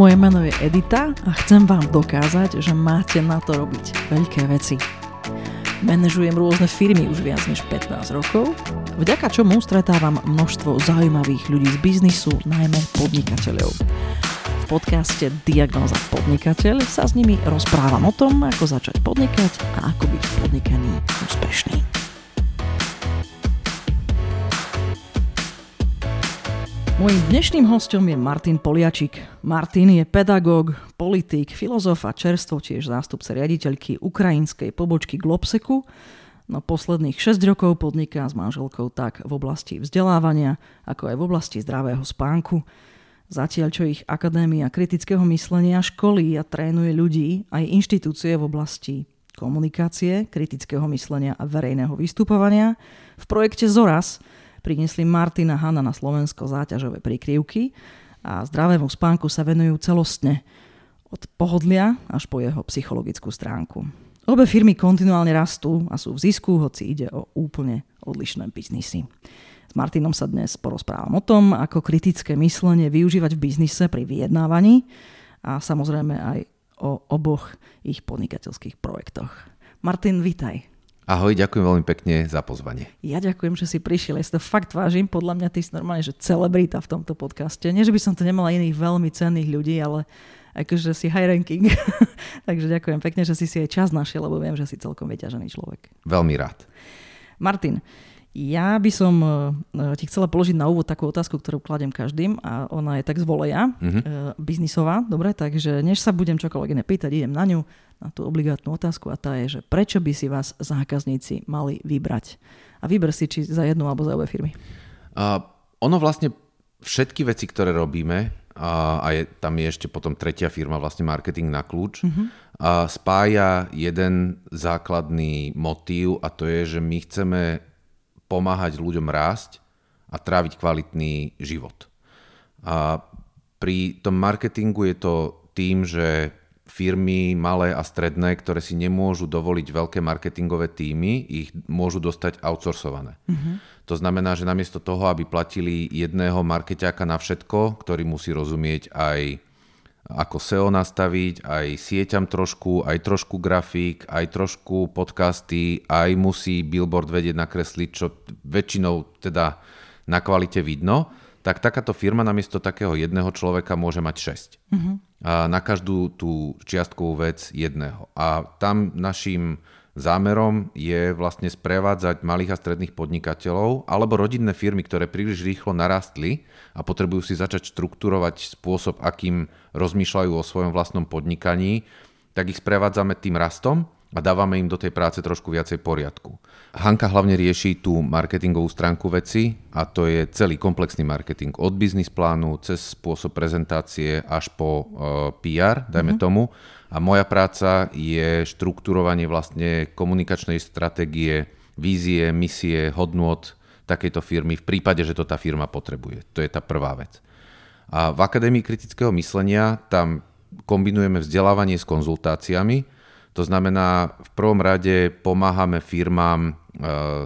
Moje meno je Edita a chcem vám dokázať, že máte na to robiť veľké veci. Manažujem rôzne firmy už viac než 15 rokov, vďaka čomu stretávam množstvo zaujímavých ľudí z biznisu, najmä podnikateľov. V podcaste Diagnoza podnikateľ sa s nimi rozprávam o tom, ako začať podnikať a ako byť v podnikaní úspešný. Mojím dnešným hostom je Martin Poliačik. Martin je pedagóg, politik, filozof a čerstvo tiež zástupca riaditeľky ukrajinskej pobočky Globseku. No posledných 6 rokov podniká s manželkou tak v oblasti vzdelávania, ako aj v oblasti zdravého spánku. Zatiaľ, čo ich Akadémia kritického myslenia školí a trénuje ľudí aj inštitúcie v oblasti komunikácie, kritického myslenia a verejného vystupovania, v projekte ZORAS – priniesli Martina Hanna na Slovensko záťažové prikryvky a zdravému spánku sa venujú celostne od pohodlia až po jeho psychologickú stránku. Obe firmy kontinuálne rastú a sú v zisku, hoci ide o úplne odlišné biznisy. S Martinom sa dnes porozprávam o tom, ako kritické myslenie využívať v biznise pri vyjednávaní a samozrejme aj o oboch ich podnikateľských projektoch. Martin, vitaj. Ahoj, ďakujem veľmi pekne za pozvanie. Ja ďakujem, že si prišiel. Ja si to fakt vážim. Podľa mňa ty si normálne, že celebrita v tomto podcaste. Nie, že by som tu nemala iných veľmi cenných ľudí, ale akože si high ranking. Takže ďakujem pekne, že si si aj čas našiel, lebo viem, že si celkom vyťažený človek. Veľmi rád. Martin, ja by som e, e, ti chcela položiť na úvod takú otázku, ktorú kladem každým a ona je tak z voleja, mm-hmm. biznisová, dobre, takže než sa budem čokoľvek iné pýtať, idem na ňu, na tú obligátnu otázku a tá je, že prečo by si vás zákazníci mali vybrať? A vyber si či za jednu alebo za obe firmy. Uh, ono vlastne všetky veci, ktoré robíme, a, a je, tam je ešte potom tretia firma, vlastne marketing na kľúč, mm-hmm. a spája jeden základný motív a to je, že my chceme pomáhať ľuďom rásť a tráviť kvalitný život. A pri tom marketingu je to tým, že firmy malé a stredné, ktoré si nemôžu dovoliť veľké marketingové týmy, ich môžu dostať outsourcované. Mm-hmm. To znamená, že namiesto toho, aby platili jedného markeťáka na všetko, ktorý musí rozumieť aj ako SEO nastaviť, aj sieťam trošku, aj trošku grafik, aj trošku podcasty, aj musí billboard vedieť nakresliť, čo väčšinou teda na kvalite vidno, tak takáto firma namiesto takého jedného človeka môže mať 6. Uh-huh. A na každú tú čiastkovú vec jedného. A tam našim Zámerom je vlastne sprevádzať malých a stredných podnikateľov alebo rodinné firmy, ktoré príliš rýchlo narastli a potrebujú si začať štruktúrovať spôsob, akým rozmýšľajú o svojom vlastnom podnikaní, tak ich sprevádzame tým rastom a dávame im do tej práce trošku viacej poriadku. Hanka hlavne rieši tú marketingovú stránku veci a to je celý komplexný marketing od biznis plánu cez spôsob prezentácie až po uh, eh, PR, dajme mm-hmm. tomu a moja práca je štruktúrovanie vlastne komunikačnej stratégie, vízie, misie, hodnôt takejto firmy v prípade, že to tá firma potrebuje. To je tá prvá vec. A v Akadémii kritického myslenia tam kombinujeme vzdelávanie s konzultáciami. To znamená, v prvom rade pomáhame firmám e,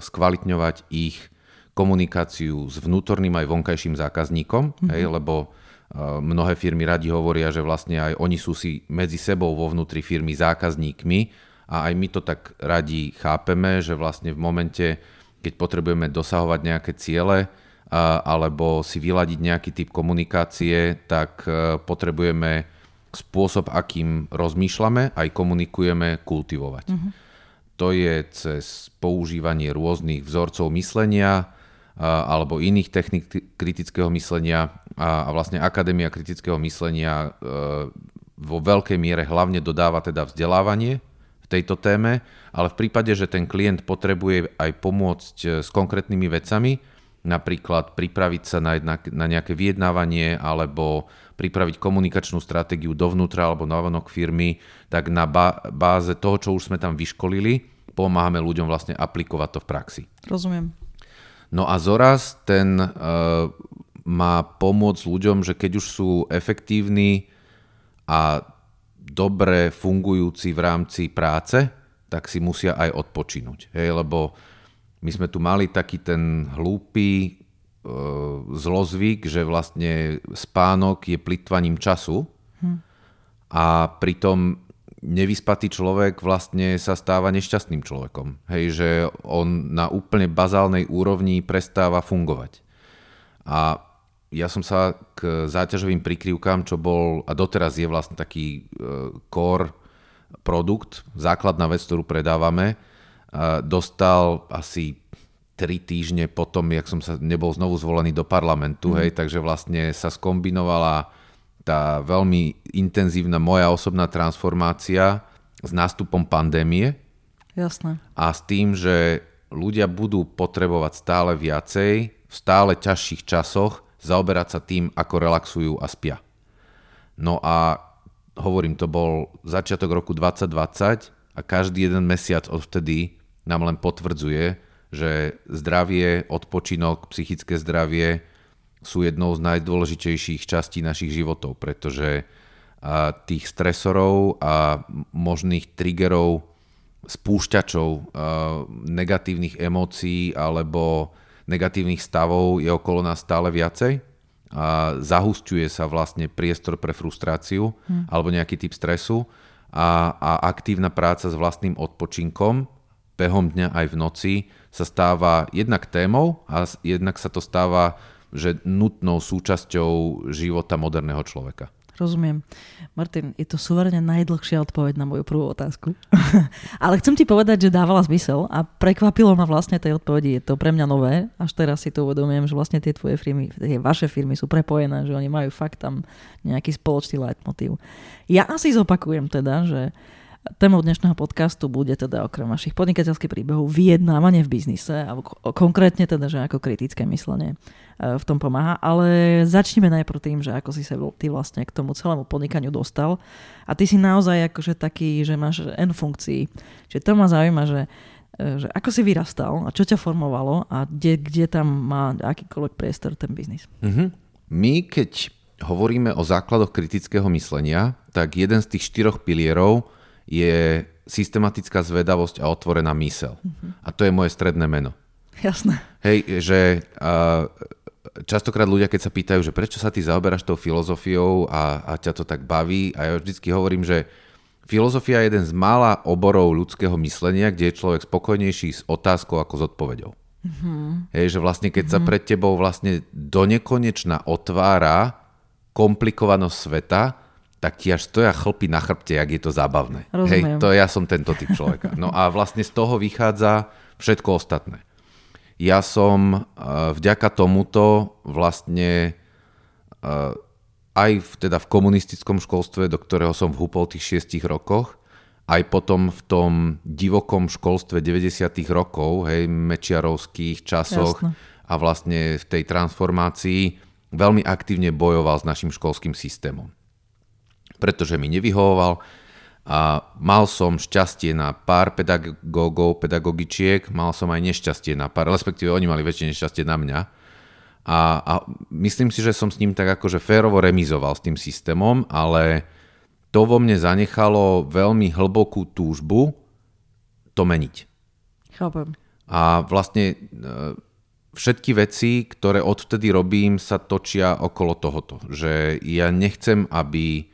skvalitňovať ich komunikáciu s vnútorným aj vonkajším zákazníkom, mm-hmm. hej, lebo Mnohé firmy radi hovoria, že vlastne aj oni sú si medzi sebou vo vnútri firmy zákazníkmi a aj my to tak radi chápeme, že vlastne v momente, keď potrebujeme dosahovať nejaké ciele alebo si vyladiť nejaký typ komunikácie, tak e, potrebujeme spôsob, akým rozmýšľame, aj komunikujeme, kultivovať. Mm-hmm. To je cez používanie rôznych vzorcov myslenia, alebo iných technik kritického myslenia a, vlastne Akadémia kritického myslenia e, vo veľkej miere hlavne dodáva teda vzdelávanie v tejto téme, ale v prípade, že ten klient potrebuje aj pomôcť e, s konkrétnymi vecami, napríklad pripraviť sa na, na nejaké vyjednávanie alebo pripraviť komunikačnú stratégiu dovnútra alebo navonok firmy, tak na báze toho, čo už sme tam vyškolili, pomáhame ľuďom vlastne aplikovať to v praxi. Rozumiem. No a Zoraz ten uh, má pomôcť ľuďom, že keď už sú efektívni a dobre fungujúci v rámci práce, tak si musia aj odpočinúť. Hej, lebo my sme tu mali taký ten hlúpy zlozvyk, že vlastne spánok je plitvaním času Hm. A pritom nevyspatý človek vlastne sa stáva nešťastným človekom. Hej, že on na úplne bazálnej úrovni prestáva fungovať. A ja som sa k záťažovým prikryvkám, čo bol a doteraz je vlastne taký uh, core produkt, základná vec, ktorú predávame, uh, dostal asi tri týždne potom, jak som sa nebol znovu zvolený do parlamentu, mm. hej, takže vlastne sa skombinovala tá veľmi intenzívna moja osobná transformácia s nástupom pandémie. Jasné. A s tým, že ľudia budú potrebovať stále viacej v stále ťažších časoch zaoberať sa tým, ako relaxujú a spia. No a hovorím, to bol začiatok roku 2020 a každý jeden mesiac odvtedy nám len potvrdzuje, že zdravie, odpočinok, psychické zdravie sú jednou z najdôležitejších častí našich životov, pretože tých stresorov a možných triggerov, spúšťačov negatívnych emócií alebo negatívnych stavov je okolo nás stále viacej a zahusťuje sa vlastne priestor pre frustráciu hmm. alebo nejaký typ stresu a, a aktívna práca s vlastným odpočinkom behom dňa aj v noci sa stáva jednak témou a jednak sa to stáva že nutnou súčasťou života moderného človeka. Rozumiem. Martin, je to suverene najdlhšia odpoveď na moju prvú otázku. Ale chcem ti povedať, že dávala zmysel a prekvapilo ma vlastne tej odpovedi. Je to pre mňa nové. Až teraz si to uvedomujem, že vlastne tie tvoje firmy, tie vaše firmy sú prepojené, že oni majú fakt tam nejaký spoločný leitmotív. Ja asi zopakujem teda, že Témou dnešného podcastu bude teda okrem vašich podnikateľských príbehov vyjednávanie v biznise, alebo konkrétne teda, že ako kritické myslenie e, v tom pomáha. Ale začneme najprv tým, že ako si sa ty vlastne k tomu celému podnikaniu dostal. A ty si naozaj akože taký, že máš N funkcií. Čiže to ma zaujíma, že e, že ako si vyrastal a čo ťa formovalo a kde, kde tam má akýkoľvek priestor ten biznis. Mm-hmm. My, keď hovoríme o základoch kritického myslenia, tak jeden z tých štyroch pilierov je systematická zvedavosť a otvorená mysel. Mm-hmm. A to je moje stredné meno. Jasné. Hej, že uh, častokrát ľudia, keď sa pýtajú, že prečo sa ty zaoberáš tou filozofiou a, a ťa to tak baví, a ja vždycky hovorím, že filozofia je jeden z mála oborov ľudského myslenia, kde je človek spokojnejší s otázkou ako s odpovedou. Mm-hmm. Hej, že vlastne keď mm-hmm. sa pred tebou vlastne do nekonečna otvára komplikovanosť sveta, tak ti až stoja chlpy na chrbte, jak je to zábavné. Rozumiem. Hej, to ja som tento typ človeka. No a vlastne z toho vychádza všetko ostatné. Ja som uh, vďaka tomuto vlastne uh, aj v, teda v komunistickom školstve, do ktorého som vhúpol tých šiestich rokoch, aj potom v tom divokom školstve 90. rokov, hej, mečiarovských časoch Jasne. a vlastne v tej transformácii veľmi aktívne bojoval s našim školským systémom pretože mi nevyhovoval a mal som šťastie na pár pedagógov, pedagogičiek, mal som aj nešťastie na pár, respektíve oni mali väčšie nešťastie na mňa. A, a myslím si, že som s ním tak akože férovo remizoval s tým systémom, ale to vo mne zanechalo veľmi hlbokú túžbu to meniť. Chápem. A vlastne e, všetky veci, ktoré odvtedy robím, sa točia okolo tohoto. Že ja nechcem, aby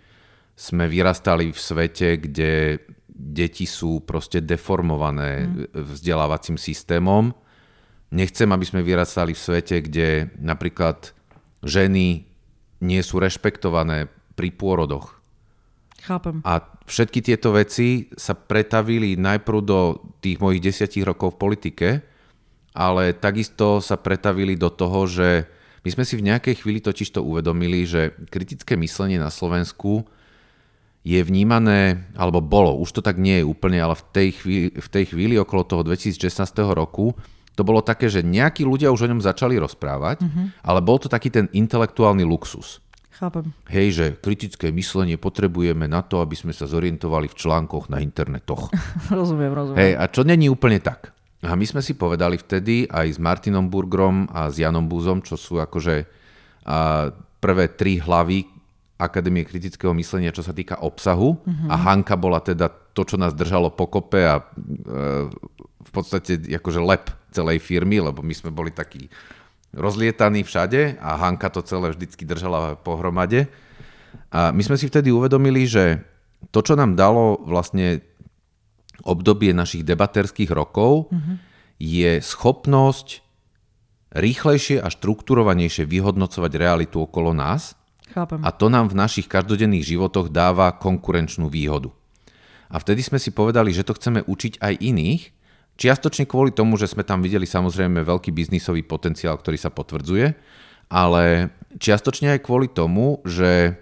sme vyrastali v svete, kde deti sú proste deformované mm. vzdelávacím systémom. Nechcem, aby sme vyrastali v svete, kde napríklad ženy nie sú rešpektované pri pôrodoch. Chápem. A všetky tieto veci sa pretavili najprv do tých mojich desiatich rokov v politike, ale takisto sa pretavili do toho, že my sme si v nejakej chvíli totiž to uvedomili, že kritické myslenie na Slovensku je vnímané, alebo bolo, už to tak nie je úplne, ale v tej chvíli, v tej chvíli okolo toho 2016 roku to bolo také, že nejakí ľudia už o ňom začali rozprávať, mm-hmm. ale bol to taký ten intelektuálny luxus. Chápem. Hej, že kritické myslenie potrebujeme na to, aby sme sa zorientovali v článkoch na internetoch. rozumiem, rozumiem. Hej, a čo není úplne tak. A my sme si povedali vtedy aj s Martinom Burgrom a s Janom Búzom, čo sú akože a prvé tri hlavy Akadémie kritického myslenia, čo sa týka obsahu uh-huh. a Hanka bola teda to, čo nás držalo pokope a e, v podstate akože lep celej firmy, lebo my sme boli takí rozlietaní všade a Hanka to celé vždycky držala pohromade. A my sme si vtedy uvedomili, že to, čo nám dalo vlastne obdobie našich debaterských rokov, mm-hmm. je schopnosť rýchlejšie a štrukturovanejšie vyhodnocovať realitu okolo nás. Chápem. A to nám v našich každodenných životoch dáva konkurenčnú výhodu. A vtedy sme si povedali, že to chceme učiť aj iných, čiastočne kvôli tomu, že sme tam videli samozrejme veľký biznisový potenciál, ktorý sa potvrdzuje, ale čiastočne aj kvôli tomu, že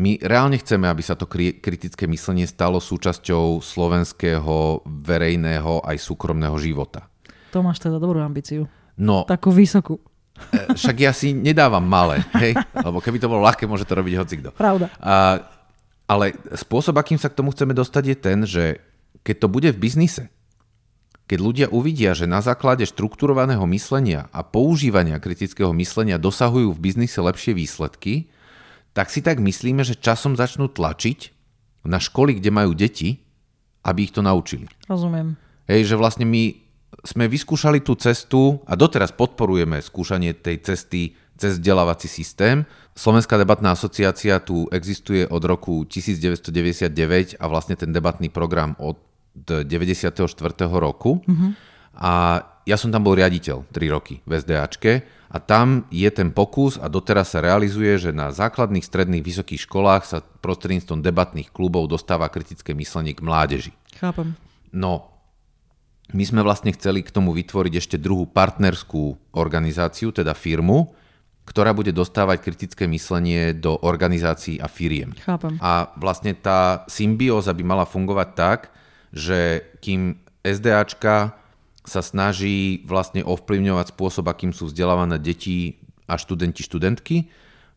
my reálne chceme, aby sa to kritické myslenie stalo súčasťou slovenského verejného aj súkromného života. To máš teda dobrú ambíciu. No, Takú vysokú. E, však ja si nedávam malé, hej? Lebo keby to bolo ľahké, môže to robiť hocikto. Pravda. A, ale spôsob, akým sa k tomu chceme dostať, je ten, že keď to bude v biznise, keď ľudia uvidia, že na základe štrukturovaného myslenia a používania kritického myslenia dosahujú v biznise lepšie výsledky, tak si tak myslíme, že časom začnú tlačiť na školy, kde majú deti, aby ich to naučili. Rozumiem. Hej, že vlastne my sme vyskúšali tú cestu a doteraz podporujeme skúšanie tej cesty cez vzdelávací systém. Slovenská debatná asociácia tu existuje od roku 1999 a vlastne ten debatný program od 94. roku. Mm-hmm. A ja som tam bol riaditeľ 3 roky v SDAčke a tam je ten pokus a doteraz sa realizuje, že na základných, stredných, vysokých školách sa prostredníctvom debatných klubov dostáva kritické myslenie k mládeži. Chápem. No, my sme vlastne chceli k tomu vytvoriť ešte druhú partnerskú organizáciu, teda firmu, ktorá bude dostávať kritické myslenie do organizácií a firiem. Chápem. A vlastne tá symbióza by mala fungovať tak, že kým SDAčka sa snaží vlastne ovplyvňovať spôsob, akým sú vzdelávané deti a študenti, študentky,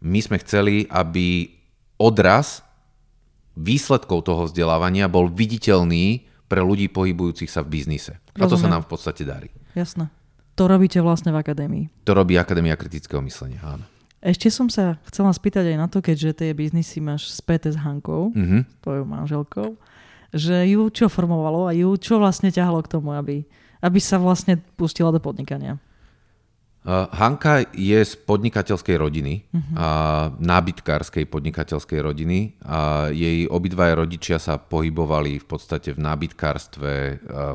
my sme chceli, aby odraz výsledkov toho vzdelávania bol viditeľný pre ľudí pohybujúcich sa v biznise. Rozumiem. A to sa nám v podstate darí. Jasné. To robíte vlastne v akadémii. To robí Akadémia kritického myslenia, áno. Ešte som sa chcela spýtať aj na to, keďže tie biznisy máš späté s Hankou, mm-hmm. tvojou manželkou, že ju čo formovalo a ju čo vlastne ťahalo k tomu, aby, aby sa vlastne pustila do podnikania? Hanka je z podnikateľskej rodiny, uh-huh. a nábytkárskej podnikateľskej rodiny. A jej obidvaja rodičia sa pohybovali v podstate v nábytkárstve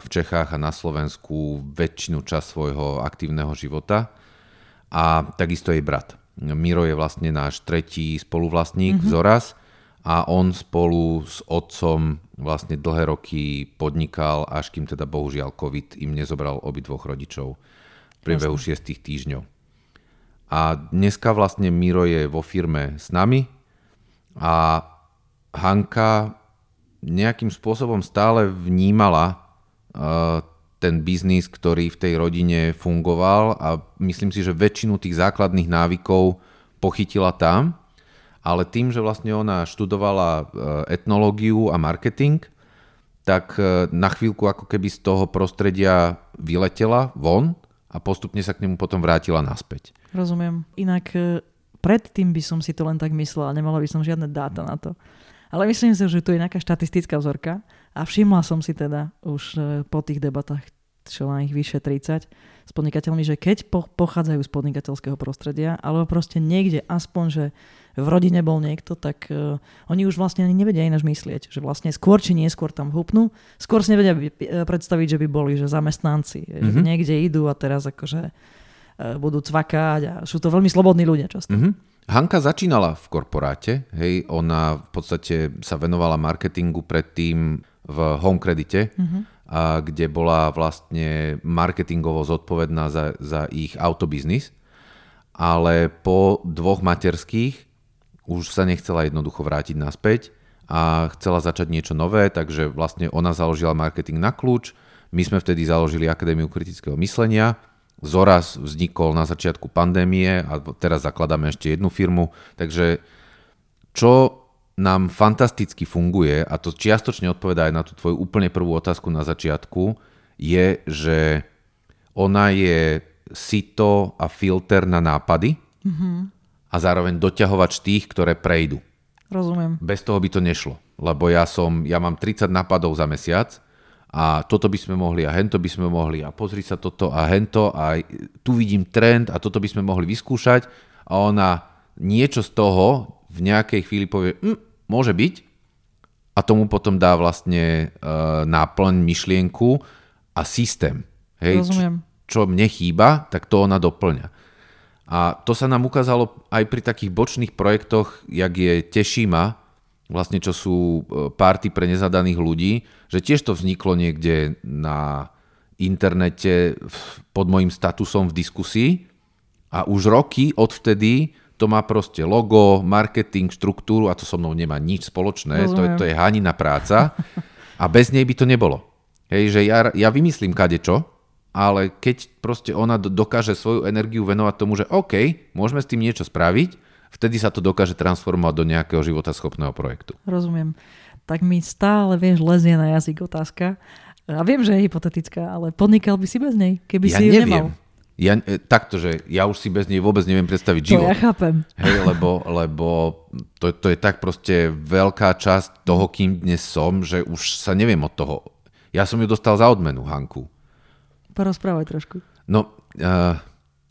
v Čechách a na Slovensku väčšinu čas svojho aktívneho života. A takisto jej brat. Miro je vlastne náš tretí spoluvlastník uh-huh. Zoraz a on spolu s otcom vlastne dlhé roky podnikal, až kým teda bohužiaľ COVID im nezobral obidvoch rodičov priebehu šiestých týždňov. A dneska vlastne Miro je vo firme s nami a Hanka nejakým spôsobom stále vnímala uh, ten biznis, ktorý v tej rodine fungoval a myslím si, že väčšinu tých základných návykov pochytila tam, ale tým, že vlastne ona študovala uh, etnológiu a marketing, tak uh, na chvíľku ako keby z toho prostredia vyletela von a postupne sa k nemu potom vrátila naspäť. Rozumiem. Inak e, predtým by som si to len tak myslela, nemala by som žiadne dáta na to. Ale myslím si, že tu je nejaká štatistická vzorka a všimla som si teda už e, po tých debatách, čo má ich vyše 30, s podnikateľmi, že keď po, pochádzajú z podnikateľského prostredia, alebo proste niekde aspoň, že v rodine bol niekto, tak uh, oni už vlastne ani nevedia ináč myslieť, že vlastne skôr či neskôr tam hupnú, skôr si nevedia predstaviť, že by boli že zamestnanci, mm-hmm. že mhm. niekde idú a teraz akože uh, budú cvakať a sú to veľmi slobodní ľudia často. Mm-hmm. Hanka začínala v korporáte, hej, ona v podstate sa venovala marketingu predtým v home kredite, mm-hmm. a kde bola vlastne marketingovo zodpovedná za, za ich autobiznis, ale po dvoch materských už sa nechcela jednoducho vrátiť naspäť a chcela začať niečo nové, takže vlastne ona založila marketing na kľúč, my sme vtedy založili Akadémiu kritického myslenia, Zoraz vznikol na začiatku pandémie a teraz zakladáme ešte jednu firmu, takže čo nám fantasticky funguje, a to čiastočne odpovedá aj na tú tvoju úplne prvú otázku na začiatku, je, že ona je sito a filter na nápady, mm-hmm a zároveň doťahovač tých, ktoré prejdú. Rozumiem. Bez toho by to nešlo, lebo ja som, ja mám 30 nápadov za mesiac a toto by sme mohli a hento by sme mohli a pozri sa toto a hento a tu vidím trend a toto by sme mohli vyskúšať a ona niečo z toho v nejakej chvíli povie, hm, môže byť, a tomu potom dá vlastne uh, náplň, myšlienku a systém. Hej, Rozumiem. Čo, čo mne chýba, tak to ona doplňa. A to sa nám ukázalo aj pri takých bočných projektoch, jak je Tešima, vlastne čo sú e, párty pre nezadaných ľudí, že tiež to vzniklo niekde na internete pod môjim statusom v diskusii. A už roky odvtedy to má proste logo, marketing, štruktúru a to so mnou nemá nič spoločné, to je, to je hanina práca. A bez nej by to nebolo. Hej, že ja, ja vymyslím kadečo, ale keď proste ona dokáže svoju energiu venovať tomu, že OK, môžeme s tým niečo spraviť, vtedy sa to dokáže transformovať do nejakého životaschopného projektu. Rozumiem. Tak mi stále, vieš, lezie na jazyk otázka. A viem, že je hypotetická, ale podnikal by si bez nej, keby ja si ju neviem. nemal. Ja, e, takto, že ja už si bez nej vôbec neviem predstaviť To život. ja chápem. Hej, lebo, lebo to, to je tak proste veľká časť toho, kým dnes som, že už sa neviem od toho. Ja som ju dostal za odmenu, Hanku. Porozprávaj trošku. No, uh,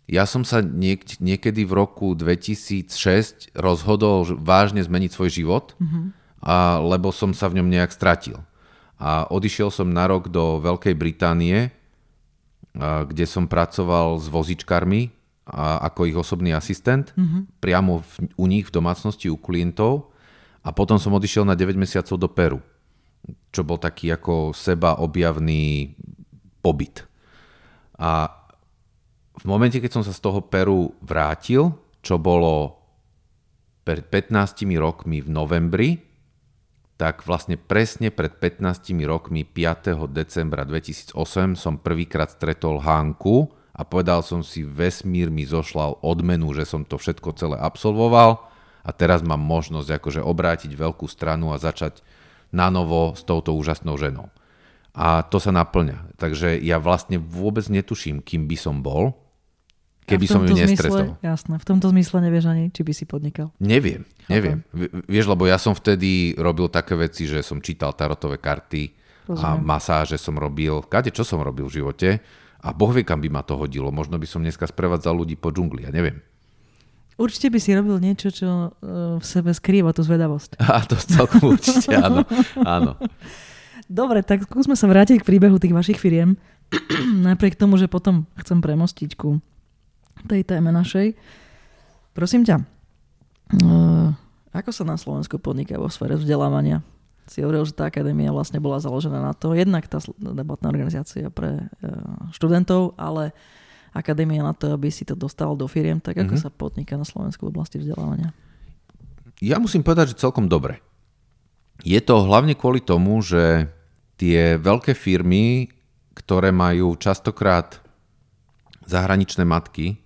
ja som sa niek- niekedy v roku 2006 rozhodol vážne zmeniť svoj život, a, lebo som sa v ňom nejak stratil. A odišiel som na rok do Veľkej Británie, a, kde som pracoval s vozičkármi a, ako ich osobný asistent, priamo v, u nich v domácnosti u klientov. A potom som odišiel na 9 mesiacov do Peru, čo bol taký ako seba objavný pobyt. A v momente, keď som sa z toho Peru vrátil, čo bolo pred 15 rokmi v novembri, tak vlastne presne pred 15 rokmi 5. decembra 2008 som prvýkrát stretol Hanku a povedal som si, vesmír mi zošlal odmenu, že som to všetko celé absolvoval a teraz mám možnosť akože obrátiť veľkú stranu a začať na novo s touto úžasnou ženou. A to sa naplňa. Takže ja vlastne vôbec netuším, kým by som bol, keby A som ju. Zmysle, jasné, v tomto zmysle nevieš ani, či by si podnikal. Neviem, neviem. V- Vieš, lebo ja som vtedy robil také veci, že som čítal tarotové karty a Rozumiem. masáže som robil. Kade, čo som robil v živote? A boh vie, kam by ma to hodilo. Možno by som dneska sprevádzal ľudí po džungli, ja neviem. Určite by si robil niečo, čo eh, v sebe skrýva tú zvedavosť. A to celkom určite, áno. áno. Dobre, tak skúsme sa vrátiť k príbehu tých vašich firiem. Napriek tomu, že potom chcem premostiť ku tej téme našej. Prosím ťa, uh, ako sa na Slovensku podniká vo sfére vzdelávania? Si hovoril, že tá akadémia vlastne bola založená na to, jednak tá debatná organizácia pre uh, študentov, ale akadémia na to, aby si to dostal do firiem, tak ako Mhm. sa podniká na Slovensku v oblasti vzdelávania? Ja musím povedať, že celkom dobre. Je to hlavne kvôli tomu, že tie veľké firmy, ktoré majú častokrát zahraničné matky,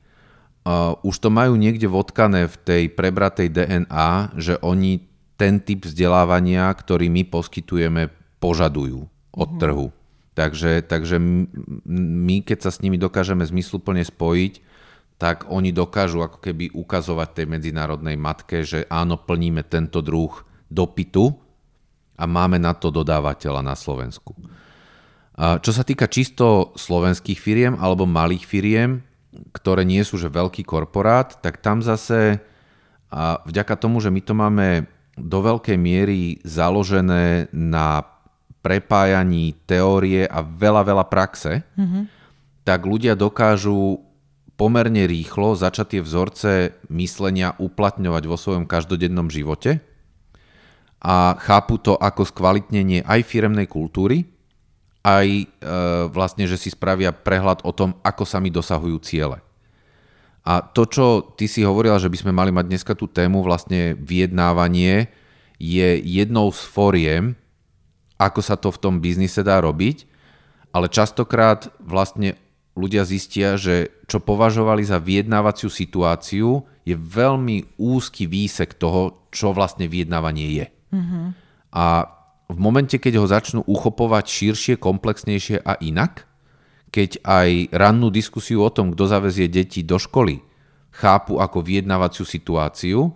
uh, už to majú niekde vodkané v tej prebratej DNA, že oni ten typ vzdelávania, ktorý my poskytujeme, požadujú od trhu. Takže, takže my, keď sa s nimi dokážeme zmysluplne spojiť, tak oni dokážu ako keby ukazovať tej medzinárodnej matke, že áno, plníme tento druh dopytu a máme na to dodávateľa na Slovensku. Čo sa týka čisto slovenských firiem alebo malých firiem, ktoré nie sú že veľký korporát, tak tam zase a vďaka tomu, že my to máme do veľkej miery založené na prepájaní teórie a veľa, veľa praxe, mm-hmm. tak ľudia dokážu pomerne rýchlo začať tie vzorce myslenia uplatňovať vo svojom každodennom živote a chápu to ako skvalitnenie aj firemnej kultúry, aj e, vlastne, že si spravia prehľad o tom, ako sa mi dosahujú ciele. A to, čo ty si hovorila, že by sme mali mať dneska tú tému, vlastne vyjednávanie, je jednou z foriem, ako sa to v tom biznise dá robiť, ale častokrát vlastne ľudia zistia, že čo považovali za vyjednávaciu situáciu, je veľmi úzky výsek toho, čo vlastne vyjednávanie je. Mm-hmm. A v momente, keď ho začnú uchopovať širšie, komplexnejšie a inak, keď aj rannú diskusiu o tom, kto zavezie deti do školy, chápu ako vyjednávaciu situáciu,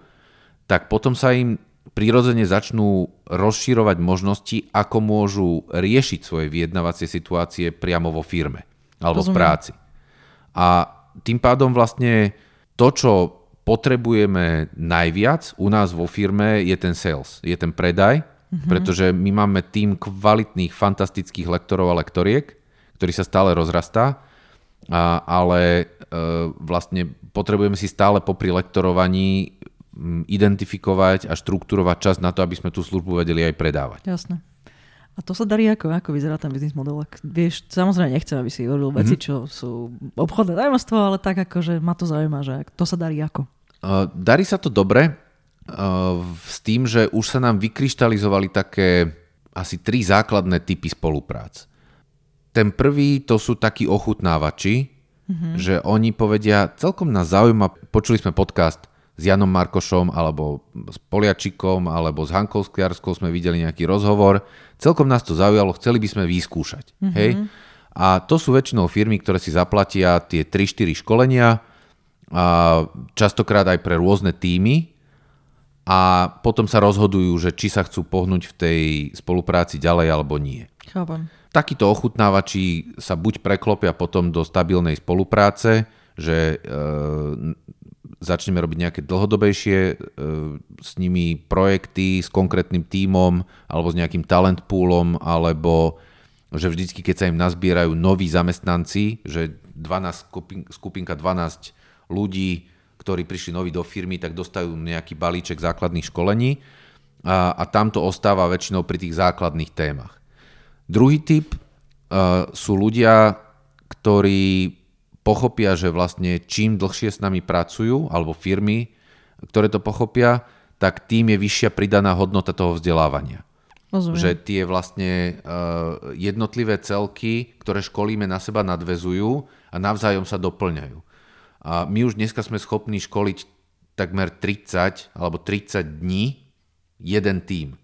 tak potom sa im prirodzene začnú rozširovať možnosti, ako môžu riešiť svoje vyjednávacie situácie priamo vo firme alebo v Rozumiem. práci. A tým pádom vlastne to, čo potrebujeme najviac u nás vo firme je ten sales, je ten predaj, mm-hmm. pretože my máme tým kvalitných, fantastických lektorov a lektoriek, ktorý sa stále rozrastá, a, ale e, vlastne potrebujeme si stále popri lektorovaní identifikovať a štruktúrovať čas na to, aby sme tú službu vedeli aj predávať. Jasné. A to sa darí ako? Ako vyzerá ten biznis model? Ak, vieš, samozrejme nechcem, aby si hovoril veci, mm-hmm. čo sú obchodné tajomstvo, ale tak ako, že ma to zaujíma, že to sa darí ako? Uh, darí sa to dobre uh, s tým, že už sa nám vykryštalizovali také asi tri základné typy spoluprác. Ten prvý to sú takí ochutnávači, mm-hmm. že oni povedia, celkom nás zaujíma, počuli sme podcast s Janom Markošom alebo s Poliačikom alebo s Hankou Skliarskou sme videli nejaký rozhovor. Celkom nás to zaujalo, chceli by sme vyskúšať. Mm-hmm. Hej? A to sú väčšinou firmy, ktoré si zaplatia tie 3-4 školenia, a častokrát aj pre rôzne týmy a potom sa rozhodujú, že či sa chcú pohnúť v tej spolupráci ďalej alebo nie. Chápam. Takíto ochutnávači sa buď preklopia potom do stabilnej spolupráce, že e, začneme robiť nejaké dlhodobejšie e, s nimi projekty s konkrétnym tímom alebo s nejakým talent poolom alebo že vždycky, keď sa im nazbierajú noví zamestnanci, že 12, skupinka 12 ľudí, ktorí prišli noví do firmy, tak dostajú nejaký balíček základných školení a, a tam to ostáva väčšinou pri tých základných témach. Druhý typ uh, sú ľudia, ktorí pochopia, že vlastne čím dlhšie s nami pracujú, alebo firmy, ktoré to pochopia, tak tým je vyššia pridaná hodnota toho vzdelávania. Rozumiem. Že tie vlastne uh, jednotlivé celky, ktoré školíme, na seba nadvezujú a navzájom sa doplňajú. A my už dneska sme schopní školiť takmer 30 alebo 30 dní jeden tým.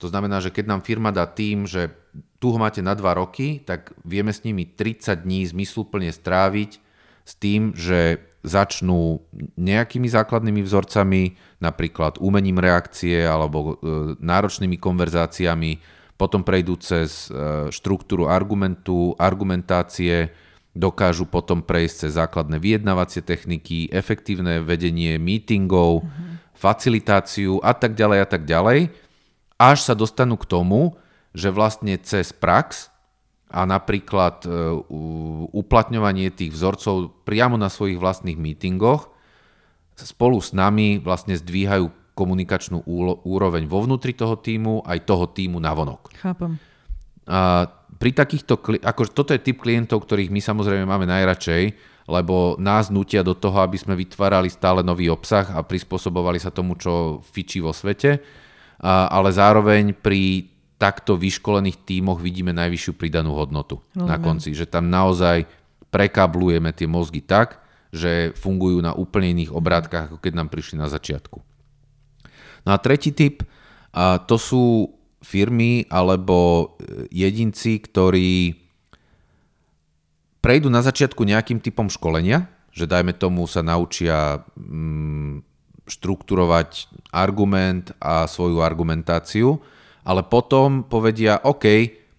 To znamená, že keď nám firma dá tým, že tu ho máte na 2 roky, tak vieme s nimi 30 dní zmysluplne stráviť s tým, že začnú nejakými základnými vzorcami, napríklad umením reakcie alebo e, náročnými konverzáciami, potom prejdú cez e, štruktúru argumentu, argumentácie, dokážu potom prejsť cez základné vyjednávacie techniky, efektívne vedenie meetingov, mm-hmm. facilitáciu a tak ďalej a tak ďalej, až sa dostanú k tomu, že vlastne cez prax a napríklad e, uplatňovanie tých vzorcov priamo na svojich vlastných mítingoch spolu s nami vlastne zdvíhajú komunikačnú úroveň vo vnútri toho týmu aj toho týmu navonok. Chápem. A pri takýchto, ako toto je typ klientov, ktorých my samozrejme máme najradšej, lebo nás nutia do toho, aby sme vytvárali stále nový obsah a prispôsobovali sa tomu, čo fičí vo svete, a, ale zároveň pri takto vyškolených tímoch vidíme najvyššiu pridanú hodnotu Rozumiem. na konci. Že tam naozaj prekablujeme tie mozgy tak, že fungujú na úplne iných obrátkach, ako keď nám prišli na začiatku. No a tretí typ, a to sú firmy alebo e, jedinci, ktorí prejdú na začiatku nejakým typom školenia, že dajme tomu sa naučia mm, štrukturovať argument a svoju argumentáciu ale potom povedia, OK,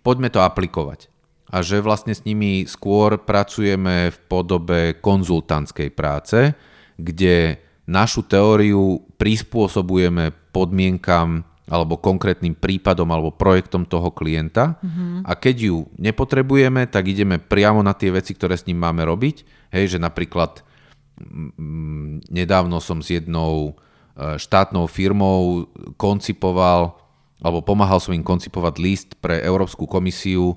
poďme to aplikovať. A že vlastne s nimi skôr pracujeme v podobe konzultantskej práce, kde našu teóriu prispôsobujeme podmienkam alebo konkrétnym prípadom alebo projektom toho klienta mm-hmm. a keď ju nepotrebujeme, tak ideme priamo na tie veci, ktoré s ním máme robiť. Hej, že napríklad m, nedávno som s jednou e, štátnou firmou koncipoval alebo pomáhal som im koncipovať list pre Európsku komisiu,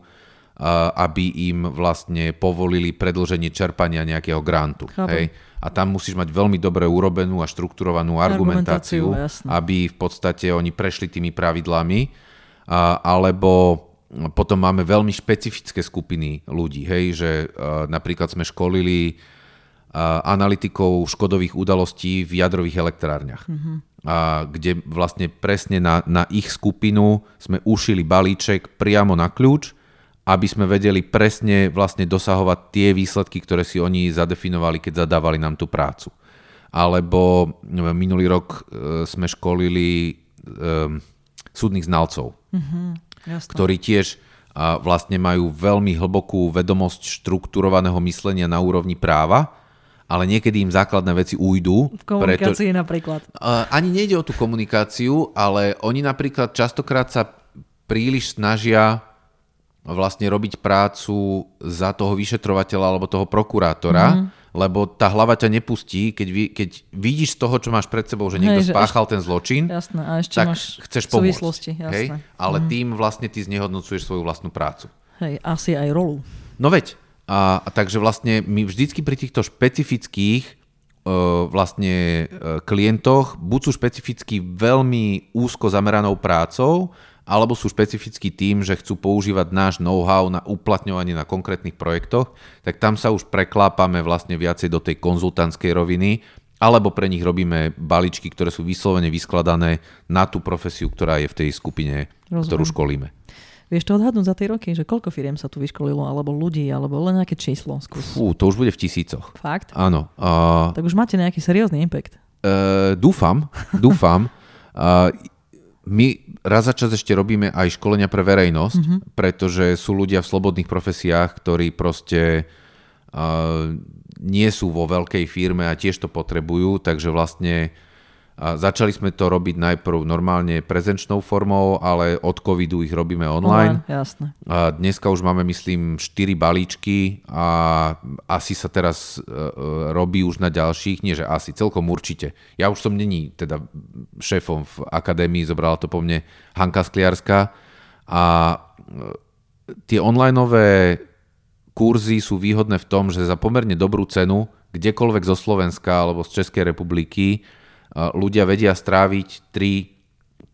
aby im vlastne povolili predlženie čerpania nejakého grantu. Hej? A tam musíš mať veľmi dobre urobenú a štrukturovanú argumentáciu, argumentáciu aby v podstate oni prešli tými pravidlami. A, alebo potom máme veľmi špecifické skupiny ľudí, hej, že a, napríklad sme školili a, analytikov škodových udalostí v jadrových elektrárniach. Mm-hmm a kde vlastne presne na, na ich skupinu sme ušili balíček priamo na kľúč, aby sme vedeli presne vlastne dosahovať tie výsledky, ktoré si oni zadefinovali, keď zadávali nám tú prácu. Alebo minulý rok e, sme školili um, súdnych znalcov, mm-hmm, ktorí tiež a vlastne majú veľmi hlbokú vedomosť štrukturovaného myslenia na úrovni práva ale niekedy im základné veci ujdú. V komunikácii preto, napríklad. Ani nejde o tú komunikáciu, ale oni napríklad častokrát sa príliš snažia vlastne robiť prácu za toho vyšetrovateľa alebo toho prokurátora, mm lebo tá hlava ťa nepustí, keď, vy, keď vidíš z toho, čo máš pred sebou, že niekto Hej, spáchal ešte, ten zločin, jasné, a ešte tak máš chceš pomôcť. Jasné. Hej? Ale mm. tým vlastne ty znehodnocuješ svoju vlastnú prácu. Hej, asi aj rolu. No veď, a, a takže vlastne my vždycky pri týchto špecifických uh, vlastne uh, klientoch buď sú špecificky veľmi úzko zameranou prácou, alebo sú špecificky tým, že chcú používať náš know-how na uplatňovanie na konkrétnych projektoch, tak tam sa už preklápame vlastne viacej do tej konzultantskej roviny, alebo pre nich robíme baličky, ktoré sú vyslovene vyskladané na tú profesiu, ktorá je v tej skupine, Rozumiem. ktorú školíme. Vieš to odhadnúť za tie roky, že koľko firiem sa tu vyškolilo, alebo ľudí, alebo len nejaké číslo? Skús. Fú, to už bude v tisícoch. Fakt? Áno. Uh, tak už máte nejaký seriózny impact. Uh, dúfam, dúfam. uh, my raz za čas ešte robíme aj školenia pre verejnosť, mm-hmm. pretože sú ľudia v slobodných profesiách, ktorí proste uh, nie sú vo veľkej firme a tiež to potrebujú, takže vlastne a začali sme to robiť najprv normálne prezenčnou formou, ale od covidu ich robíme online. online jasne. A dneska už máme, myslím, 4 balíčky a asi sa teraz uh, robí už na ďalších, nie že asi, celkom určite. Ja už som není teda šéfom v akadémii, zobrala to po mne Hanka Skliarska a uh, tie onlineové kurzy sú výhodné v tom, že za pomerne dobrú cenu kdekoľvek zo Slovenska alebo z Českej republiky ľudia vedia stráviť 3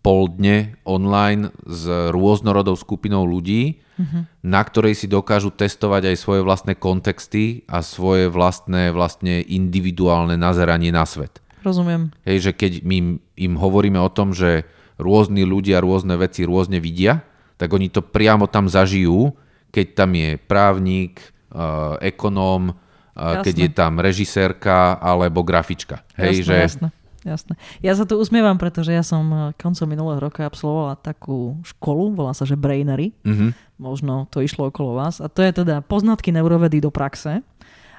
pol dne online s rôznorodou skupinou ľudí, mm-hmm. na ktorej si dokážu testovať aj svoje vlastné kontexty a svoje vlastné vlastne individuálne nazeranie na svet. Rozumiem. Hej, že keď my im hovoríme o tom, že rôzni ľudia rôzne veci rôzne vidia, tak oni to priamo tam zažijú, keď tam je právnik, uh, ekonóm, uh, keď je tam režisérka alebo grafička. Hej, jasné, že jasné jasné. Ja sa tu usmievam, pretože ja som eh, koncom minulého roka absolvovala takú školu, volá sa, že Brainery. Mm-hmm. Možno to išlo okolo vás. A to je teda poznatky neurovedy do praxe.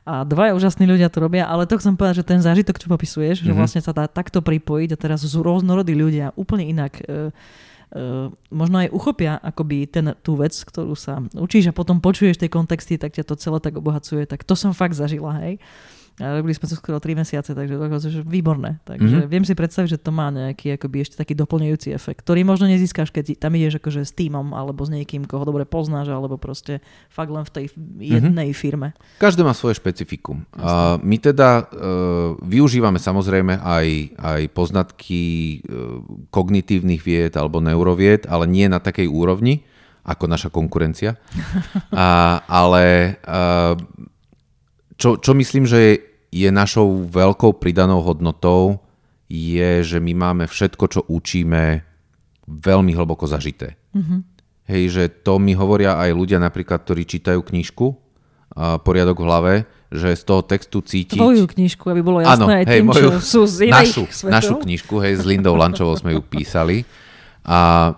A dvaja úžasní ľudia to robia, ale to chcem povedať, že ten zážitok, čo popisuješ, mm-hmm. že mhm. vlastne sa dá takto pripojiť a teraz sú rôznorodí ľudia úplne inak e, e, možno aj uchopia akoby ten, tú vec, ktorú sa učíš a potom počuješ tie kontexty, tak ťa to celé tak obohacuje. Tak to som fakt zažila, hej. A robili sme to skoro 3 mesiace, takže to je výborné. Takže mm-hmm. viem si predstaviť, že to má nejaký akoby ešte taký doplňujúci efekt, ktorý možno nezískaš, keď tam ideš akože s týmom alebo s niekým, koho dobre poznáš, alebo proste fakt len v tej jednej mm-hmm. firme. Každé má svoje špecifikum. A my teda uh, využívame samozrejme aj, aj poznatky uh, kognitívnych vied alebo neurovied, ale nie na takej úrovni, ako naša konkurencia. A, ale uh, čo, čo myslím, že je, je našou veľkou pridanou hodnotou, je, že my máme všetko, čo učíme, veľmi hlboko zažité. Mm-hmm. Hej, že to mi hovoria aj ľudia napríklad, ktorí čítajú knižku, a poriadok v hlave, že z toho textu cítiť... Tvoju knižku, aby bolo jasné ano, aj hej, tým, moju, čo sú z našu, našu knižku, hej, s Lindou Lančovou sme ju písali. A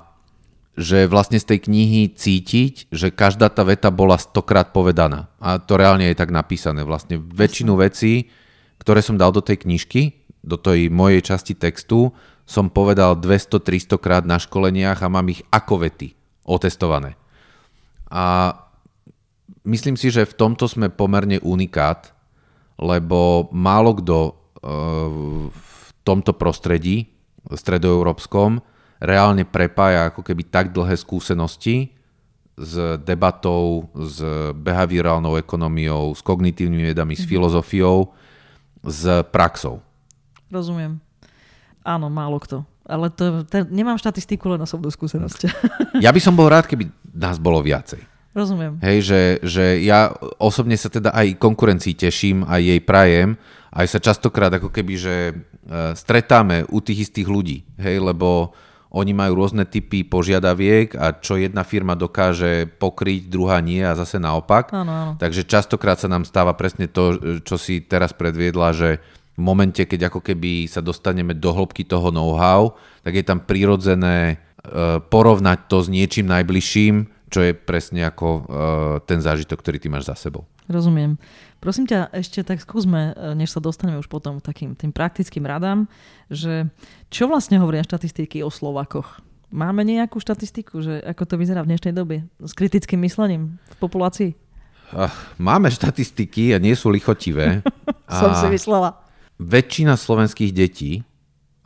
že vlastne z tej knihy cítiť, že každá tá veta bola stokrát povedaná. A to reálne je tak napísané. Vlastne väčšinu vecí, ktoré som dal do tej knižky, do tej mojej časti textu, som povedal 200-300 krát na školeniach a mám ich ako vety otestované. A myslím si, že v tomto sme pomerne unikát, lebo málo kto uh, v tomto prostredí stredoeurópskom reálne prepája ako keby tak dlhé skúsenosti s debatou, s behaviorálnou ekonomiou, s kognitívnymi vedami, mm-hmm. s mhm. filozofiou, s praxou. Rozumiem. Áno, málo kto. Ale to, to, nemám štatistiku, len osobnú skúsenosť. Ja by som bol rád, keby nás bolo viacej. Rozumiem. Hej, že, že ja osobne sa teda aj konkurencii teším, aj jej prajem, aj sa častokrát ako keby, že e, stretáme u tých istých ľudí, hej, lebo oni majú rôzne typy požiadaviek a čo jedna firma dokáže pokryť, druhá nie a zase naopak. Áno, áno. Takže častokrát sa nám stáva presne to, čo si teraz predviedla, že v momente, keď ako keby sa dostaneme do hĺbky toho know-how, tak je tam prirodzené e, porovnať to s niečím najbližším, čo je presne ako e, ten zážitok, ktorý ty máš za sebou. Rozumiem. Prosím ťa, ešte tak skúsme, e, než sa dostaneme už potom k takým tým praktickým radám, že čo vlastne hovoria štatistiky o Slovakoch? Máme nejakú štatistiku, že ako to vyzerá v dnešnej dobe s kritickým myslením v populácii? Máme štatistiky a nie sú lichotivé. Som si myslela. Väčšina slovenských detí,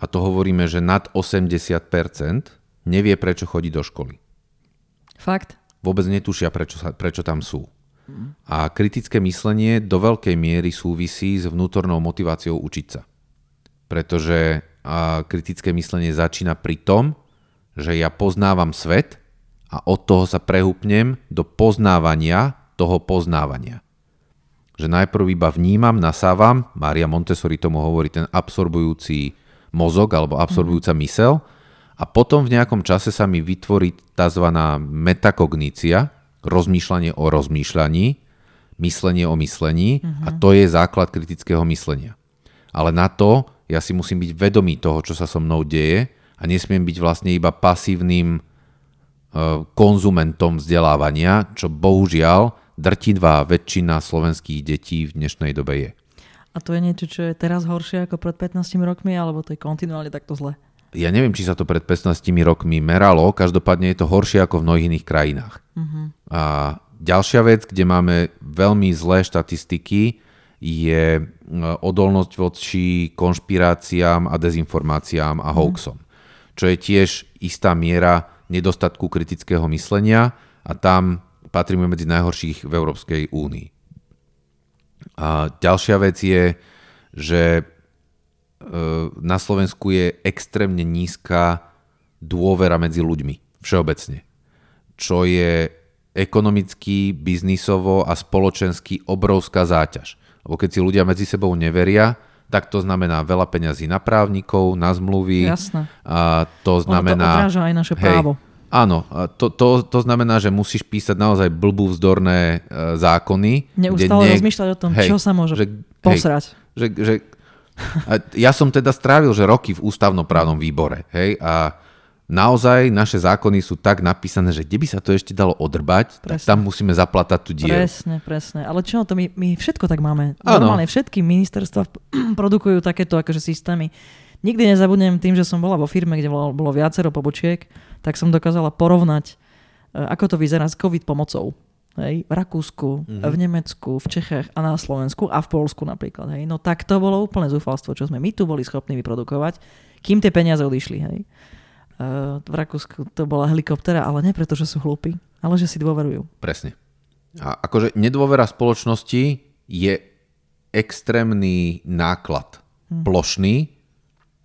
a to hovoríme, že nad 80%, nevie, prečo chodí do školy. Fakt? Vôbec netušia, prečo, sa, prečo tam sú. A kritické myslenie do veľkej miery súvisí s vnútornou motiváciou učiť sa. Pretože kritické myslenie začína pri tom, že ja poznávam svet a od toho sa prehúpnem do poznávania toho poznávania. Že najprv iba vnímam, nasávam, Maria Montessori tomu hovorí ten absorbujúci mozog alebo absorbujúca mysel a potom v nejakom čase sa mi vytvorí tzv. metakognícia, rozmýšľanie o rozmýšľaní, myslenie o myslení uh-huh. a to je základ kritického myslenia. Ale na to ja si musím byť vedomý toho, čo sa so mnou deje a nesmiem byť vlastne iba pasívnym uh, konzumentom vzdelávania, čo bohužiaľ drtivá väčšina slovenských detí v dnešnej dobe je. A to je niečo, čo je teraz horšie ako pred 15 rokmi, alebo to je kontinuálne takto zle? Ja neviem, či sa to pred 15 rokmi meralo, každopádne je to horšie ako v mnohých iných krajinách. Uh-huh. A ďalšia vec, kde máme veľmi zlé štatistiky, je e, odolnosť voči konšpiráciám a dezinformáciám a mhm. hoaxom. Uh-huh. Čo je tiež istá miera nedostatku kritického myslenia a tam patríme medzi najhorších v Európskej únii. A ďalšia vec je, že na Slovensku je extrémne nízka dôvera medzi ľuďmi všeobecne, čo je ekonomicky, biznisovo a spoločensky obrovská záťaž. Lebo keď si ľudia medzi sebou neveria, tak to znamená veľa peňazí na právnikov, na zmluvy. Jasné. A to znamená... Ono to aj naše hej, právo. Áno, to, to, to znamená, že musíš písať naozaj blbú vzdorné e, zákony. Neustále nie... rozmýšľať o tom, hej, čo sa môže že, posrať. Hej, že, že, ja som teda strávil že roky v ústavnoprávnom výbore. Hej, a naozaj naše zákony sú tak napísané, že kde by sa to ešte dalo odrbať, presne. tak tam musíme zaplatať tú dieru. Presne, presne. Ale čo to my, my všetko tak máme. Normálne všetky ministerstva produkujú takéto akože systémy. Nikdy nezabudnem tým, že som bola vo firme, kde bolo, bolo viacero pobočiek tak som dokázala porovnať, e, ako to vyzerá s COVID pomocou. Hej, v Rakúsku, mm-hmm. v Nemecku, v Čechách a na Slovensku a v Polsku napríklad. Hej. No tak to bolo úplne zúfalstvo, čo sme my tu boli schopní vyprodukovať, kým tie peniaze odišli. Hej. Uh, v Rakúsku to bola helikoptera, ale nie preto, že sú hlúpi, ale že si dôverujú. Presne. A akože nedôvera spoločnosti je extrémny náklad, hm. plošný,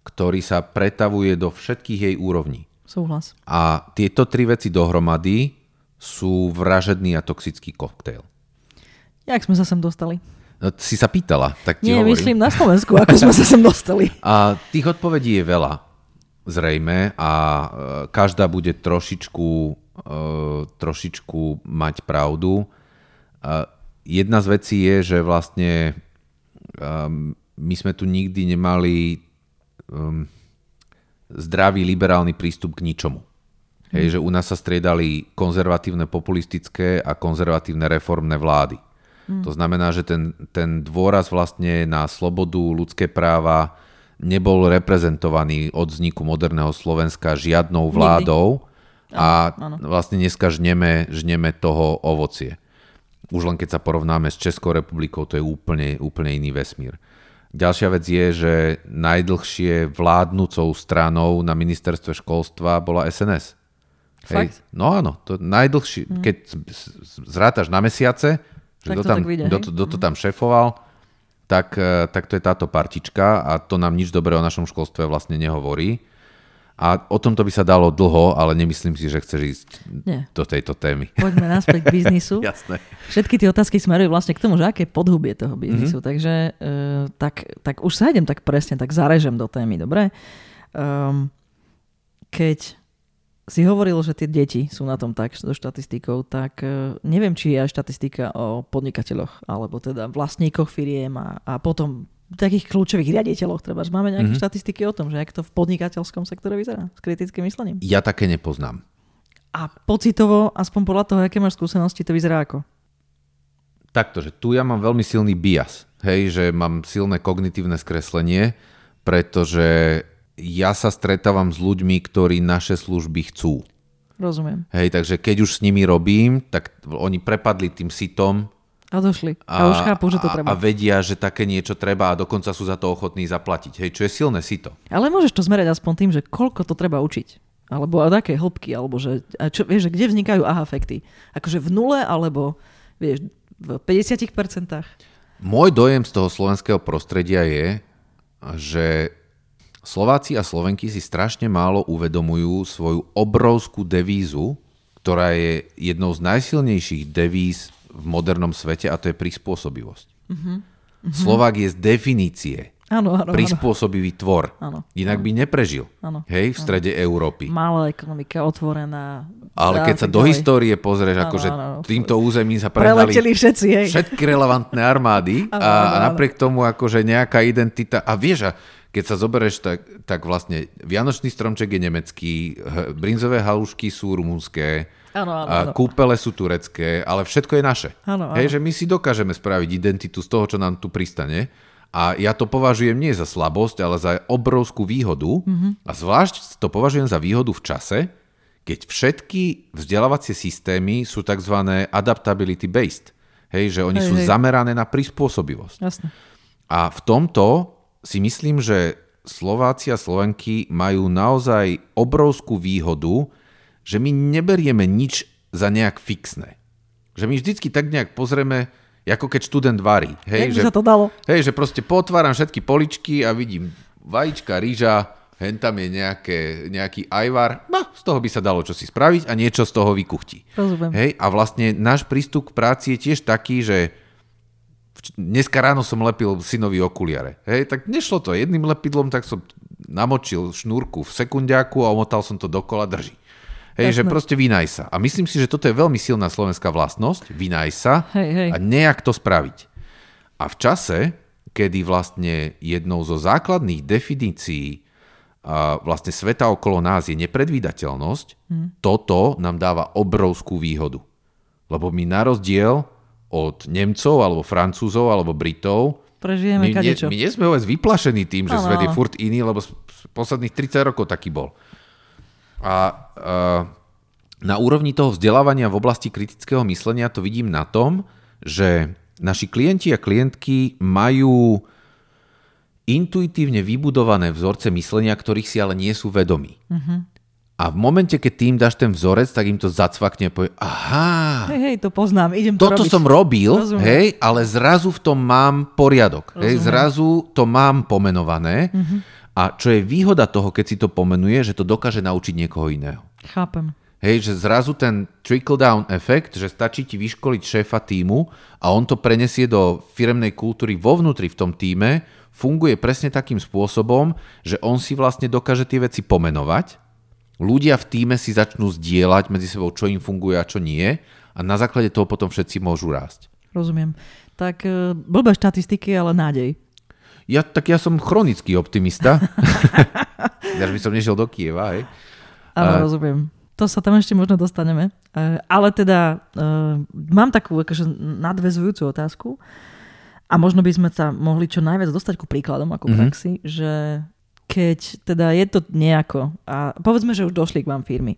ktorý sa pretavuje do všetkých jej úrovní. Súhlas. A tieto tri veci dohromady sú vražedný a toxický koktejl. Jak sme sa sem dostali? No, si sa pýtala, tak ti Nie, hovorím. myslím na Slovensku, ako sme sa sem dostali. A tých odpovedí je veľa, zrejme, a e, každá bude trošičku, e, trošičku mať pravdu. Jedna z vecí je, že vlastne my sme tu nikdy nemali zdravý liberálny prístup k ničomu. Hej, že u nás sa striedali konzervatívne populistické a konzervatívne reformné vlády. Mm. To znamená, že ten, ten dôraz vlastne na slobodu, ľudské práva nebol reprezentovaný od vzniku moderného Slovenska žiadnou vládou Nikdy. a ano, vlastne dneska žneme, žneme toho ovocie. Už len keď sa porovnáme s Českou republikou, to je úplne, úplne iný vesmír. Ďalšia vec je, že najdlhšie vládnúcou stranou na ministerstve školstva bola SNS. Hej. No áno, to najdlhšie, hmm. keď zrátaš na mesiace, že kto tam, to tam šefoval, tak, eh, tak to je táto partička a to nám nič dobré o našom školstve vlastne nehovorí. A o tomto by sa dalo dlho, ale nemyslím si, že chceš ísť Nie. do tejto témy. Poďme naspäť k biznisu. Jasné. Všetky tie otázky smerujú vlastne k tomu, že aké podhubie toho biznisu. Mm-hmm. Takže uh, tak, tak už sa idem tak presne, tak zarežem do témy, dobre? Um, keď si hovoril, že tie deti sú na tom tak so štatistikou, tak uh, neviem, či je aj štatistika o podnikateľoch, alebo teda vlastníkoch firiem a, a potom takých kľúčových riaditeľoch treba. Máme nejaké mm-hmm. štatistiky o tom, že ak to v podnikateľskom sektore vyzerá s kritickým myslením? Ja také nepoznám. A pocitovo, aspoň podľa toho, aké máš skúsenosti, to vyzerá ako? takto, že tu ja mám veľmi silný bias. Hej, že mám silné kognitívne skreslenie, pretože ja sa stretávam s ľuďmi, ktorí naše služby chcú. Rozumiem. Hej, takže keď už s nimi robím, tak oni prepadli tým sitom A došli. A, už chápu, že to a, treba. a vedia, že také niečo treba a dokonca sú za to ochotní zaplatiť. Hej, čo je silné sito. Ale môžeš to zmerať aspoň tým, že koľko to treba učiť. Alebo od akej hĺbky, alebo že, a čo, vieš, že kde vznikajú aha efekty. Akože v nule, alebo vieš, v 50%. Môj dojem z toho slovenského prostredia je, že Slováci a Slovenky si strašne málo uvedomujú svoju obrovskú devízu, ktorá je jednou z najsilnejších devíz v modernom svete a to je prispôsobivosť. Mhm. Slovák je z definície Áno, áno, áno. prispôsobivý tvor. Áno. Inak by neprežil. Áno. Hej, v strede Európy. Malá ekonomika, otvorená. Ale keď sa do histórie pozrieš, Áno, akože áno. týmto územím sa prehnali všetci, hej. všetky relevantné armády Áno, a, áno, a áno. napriek tomu akože nejaká identita, a vieš, a keď sa zoberieš, tak, tak vlastne Vianočný stromček je nemecký, brinzové halušky sú rumunské, Áno, áno, áno. kúpele sú turecké, ale všetko je naše. Áno, áno. Hej, že my si dokážeme spraviť identitu z toho, čo nám tu pristane. A ja to považujem nie za slabosť, ale za obrovskú výhodu. Mhm. A zvlášť to považujem za výhodu v čase, keď všetky vzdelávacie systémy sú tzv. adaptability based. Hej, že oni Hej, sú hej. zamerané na prispôsobivosť. Jasne. A v tomto si myslím, že Slováci a Slovenky majú naozaj obrovskú výhodu, že my neberieme nič za nejak fixné. Že my vždycky tak nejak pozrieme, ako keď študent varí. Jak Hej, by že, sa to dalo? hej, že proste potváram všetky poličky a vidím vajíčka, rýža, hen tam je nejaké, nejaký ajvar, no, z toho by sa dalo čosi spraviť a niečo z toho vykuchtí. Rozumiem. Hej, a vlastne náš prístup k práci je tiež taký, že dneska ráno som lepil synovi okuliare. Hej, tak nešlo to jedným lepidlom, tak som namočil šnúrku v sekundiaku a omotal som to dokola, drží. Hej, že Jasné. proste vynaj sa. A myslím si, že toto je veľmi silná slovenská vlastnosť, vynaj sa Hej, hej. a nejak to spraviť. A v čase, kedy vlastne jednou zo základných definícií a vlastne sveta okolo nás je nepredvídateľnosť, Hm. toto nám dáva obrovskú výhodu. Lebo my na rozdiel od Nemcov, alebo Francúzov, alebo Britov, Prežijeme my, kadečo. my nie sme vôbec vyplašení tým, že Áno, svet je furt iný, lebo s- posledných 30 rokov taký bol. A uh, na úrovni toho vzdelávania v oblasti kritického myslenia to vidím na tom, že naši klienti a klientky majú intuitívne vybudované vzorce myslenia, ktorých si ale nie sú vedomí. A v momente, keď tým dáš ten vzorec, tak im to zacvakne a povie, aha, Hej, hej, to poznám, idem to toto robiť. som robil, Rozumiem. hej, ale zrazu v tom mám poriadok. Rozumiem. Hej, zrazu to mám pomenované. A čo je výhoda toho, keď si to pomenuje, že to dokáže naučiť niekoho iného. Chápem. Hej, že zrazu ten trickle-down efekt, že stačí ti vyškoliť šéfa týmu a on to prenesie do firemnej kultúry vo vnútri v tom týme, funguje presne takým spôsobom, že on si vlastne dokáže tie veci pomenovať, ľudia v týme si začnú zdieľať medzi sebou, čo im funguje a čo nie a na základe toho potom všetci môžu rásť. Rozumiem. Tak e, blbé štatistiky, ale nádej. Ja, tak ja som chronický optimista. Až by som nešiel do Kieva, hej. Áno, A- rozumiem. To sa tam ešte možno dostaneme. E, Ale teda e, mám takú akože nadvezujúcu otázku a možno by sme sa mohli čo najviac dostať ku príkladom ako Mhm. praxi, že keď teda je to nejako a povedzme, že už došli k vám firmy,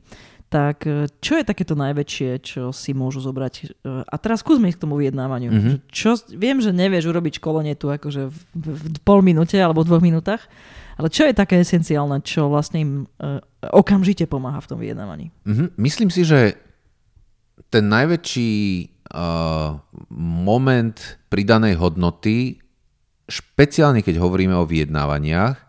tak e, čo je takéto najväčšie, čo si môžu zobrať? E, A teraz skúsme ísť k tomu vyjednávaniu. Mhm. Že Čo, viem, že nevieš urobiť školenie tu akože v, v, v pol minúte alebo v dvoch minútach, ale čo je také esenciálne, čo vlastne im e, okamžite pomáha v tom vyjednávaní? Mhm. Myslím si, že ten najväčší uh, moment pridanej hodnoty, špeciálne keď hovoríme o vyjednávaniach,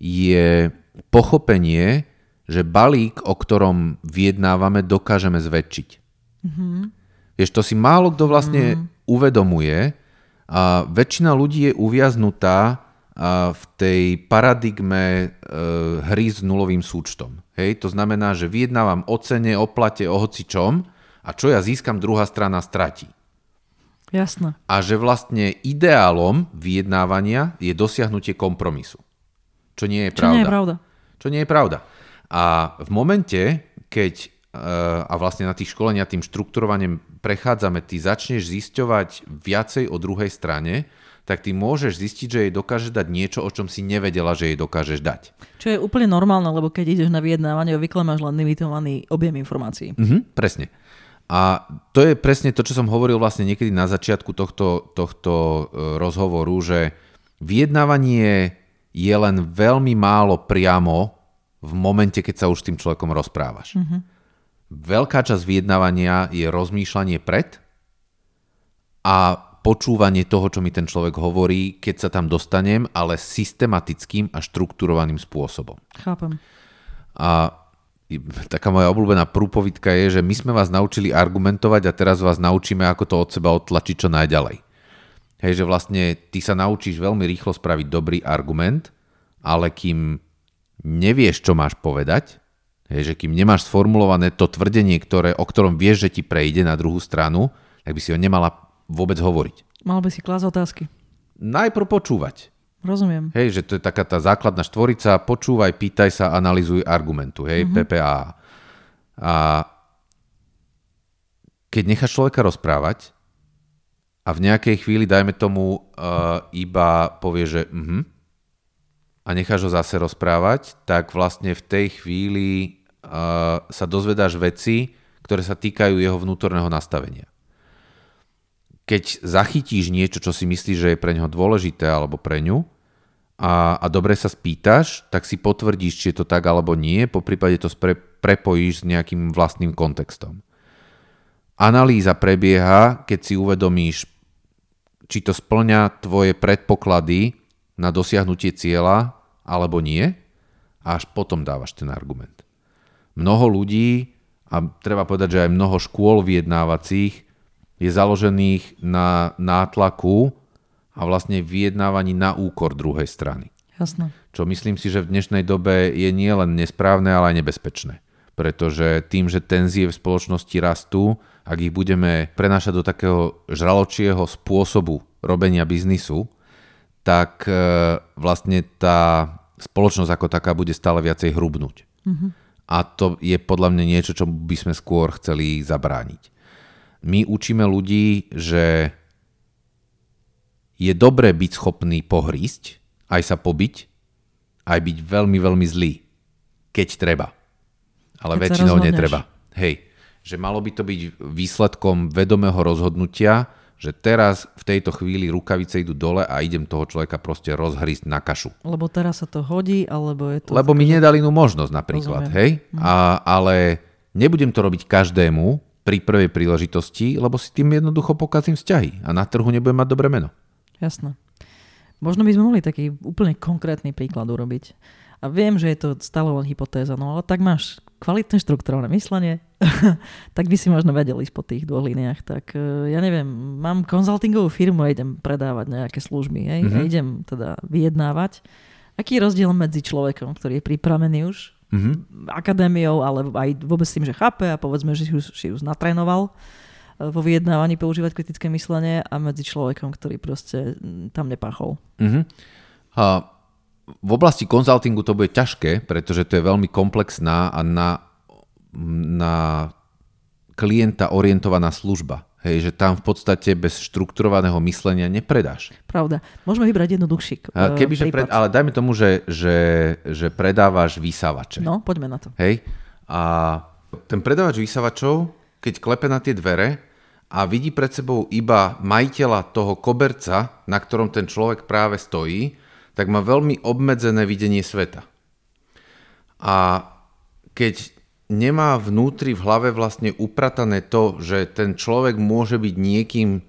je pochopenie, že balík, o ktorom vyjednávame, dokážeme zväčšiť. Vieš, to si málo kto vlastne uvedomuje a väčšina ľudí je uviaznutá v tej paradigme e, hry s nulovým súčtom. Hej, to znamená, že vyjednávam o cene, o plate, o hocičom a čo ja získam, druhá strana stratí. Jasné. A že vlastne ideálom vyjednávania je dosiahnutie kompromisu. Čo nie je Čo pravda. nie je pravda. Čo nie je pravda. A v momente, keď a vlastne na tých školenia tým štrukturovaním prechádzame, ty začneš zisťovať viacej o druhej strane, tak ty môžeš zistiť, že jej dokáže dať niečo, o čom si nevedela, že jej dokážeš dať. Čo je úplne normálne, lebo keď ideš na vyjednávanie, obvykle máš len limitovaný objem informácií. Mhm, presne. A to je presne to, čo som hovoril vlastne niekedy na začiatku tohto, tohto e, rozhovoru, že vyjednávanie je len veľmi málo priamo v momente, keď sa už s tým človekom rozprávaš. Mm-hmm. Veľká časť vyjednávania je rozmýšľanie pred a počúvanie toho, čo mi ten človek hovorí, keď sa tam dostanem, ale systematickým a štrukturovaným spôsobom. Chápem. A taká moja obľúbená prúpovidka je, že my sme vás naučili argumentovať a teraz vás naučíme, ako to od seba odtlačiť čo najďalej. Hej, že vlastne ty sa naučíš veľmi rýchlo spraviť dobrý argument, ale kým nevieš, čo máš povedať, hej, že kým nemáš sformulované to tvrdenie, ktoré, o ktorom vieš, že ti prejde na druhú stranu, tak by si ho nemala vôbec hovoriť. Mal by si klásť otázky. Najprv počúvať. Rozumiem. Hej, že to je taká tá základná štvorica, počúvaj, pýtaj sa, analizuj argumentu, hej, mm-hmm. PPA. A keď necháš človeka rozprávať a v nejakej chvíli, dajme tomu, uh, iba povie, že uh-huh, a necháš ho zase rozprávať, tak vlastne v tej chvíli uh, sa dozvedáš veci, ktoré sa týkajú jeho vnútorného nastavenia keď zachytíš niečo, čo si myslíš, že je pre neho dôležité alebo pre ňu a, a dobre sa spýtaš, tak si potvrdíš, či je to tak alebo nie, po prípade to spre, prepojíš s nejakým vlastným kontextom. Analýza prebieha, keď si uvedomíš, či to splňa tvoje predpoklady na dosiahnutie cieľa alebo nie a až potom dávaš ten argument. Mnoho ľudí, a treba povedať, že aj mnoho škôl vyjednávacích je založených na nátlaku a vlastne vyjednávaní na úkor druhej strany. Jasné. Čo myslím si, že v dnešnej dobe je nielen nesprávne, ale aj nebezpečné. Pretože tým, že tenzie v spoločnosti rastú, ak ich budeme prenášať do takého žraločieho spôsobu robenia biznisu, tak e, vlastne tá spoločnosť ako taká bude stále viacej hrubnúť. Mm-hmm. A to je podľa mňa niečo, čo by sme skôr chceli zabrániť my učíme ľudí, že je dobré byť schopný pohrísť, aj sa pobiť, aj byť veľmi, veľmi zlý, keď treba. Ale keď väčšinou netreba. Hej, že malo by to byť výsledkom vedomého rozhodnutia, že teraz v tejto chvíli rukavice idú dole a idem toho človeka proste rozhrísť na kašu. Lebo teraz sa to hodí, alebo je to... Lebo mi nedali inú možnosť napríklad, Rozumiem. hej? Mhm. A, ale nebudem to robiť každému, pri prvej príležitosti, lebo si tým jednoducho pokazím vzťahy a na trhu nebudem mať dobré meno. Jasné. Možno by sme mohli taký úplne konkrétny príklad urobiť. A viem, že je to stále len hypotéza, no ale tak máš kvalitné štruktúrne myslenie, tak by si možno vedeli ísť po tých dvoch líniách. Tak e, ja neviem, mám konzultingovú firmu a idem predávať nejaké služby, hej? Mm-hmm. a idem teda vyjednávať. Aký je rozdiel medzi človekom, ktorý je pripravený už mm-hmm. akadémiou, ale aj vôbec tým, že chápe a povedzme, že si už, si už natrénoval eh, vo vyjednávaní používať kritické myslenie a medzi človekom, ktorý proste mm, tam nepáchol. Mm-hmm. A v oblasti konzultingu to bude ťažké, pretože to je veľmi komplexná a na, na klienta orientovaná služba. Hej, že tam v podstate bez štrukturovaného myslenia nepredáš. Pravda. Môžeme vybrať jednoduchší uh, Kebyže pred, Ale dajme tomu, že, že, že predávaš vysávače. No, poďme na to. Hej. A ten predávač vysávačov, keď klepe na tie dvere a vidí pred sebou iba majiteľa toho koberca, na ktorom ten človek práve stojí, tak má veľmi obmedzené videnie sveta. A keď nemá vnútri v hlave vlastne upratané to, že ten človek môže byť niekým,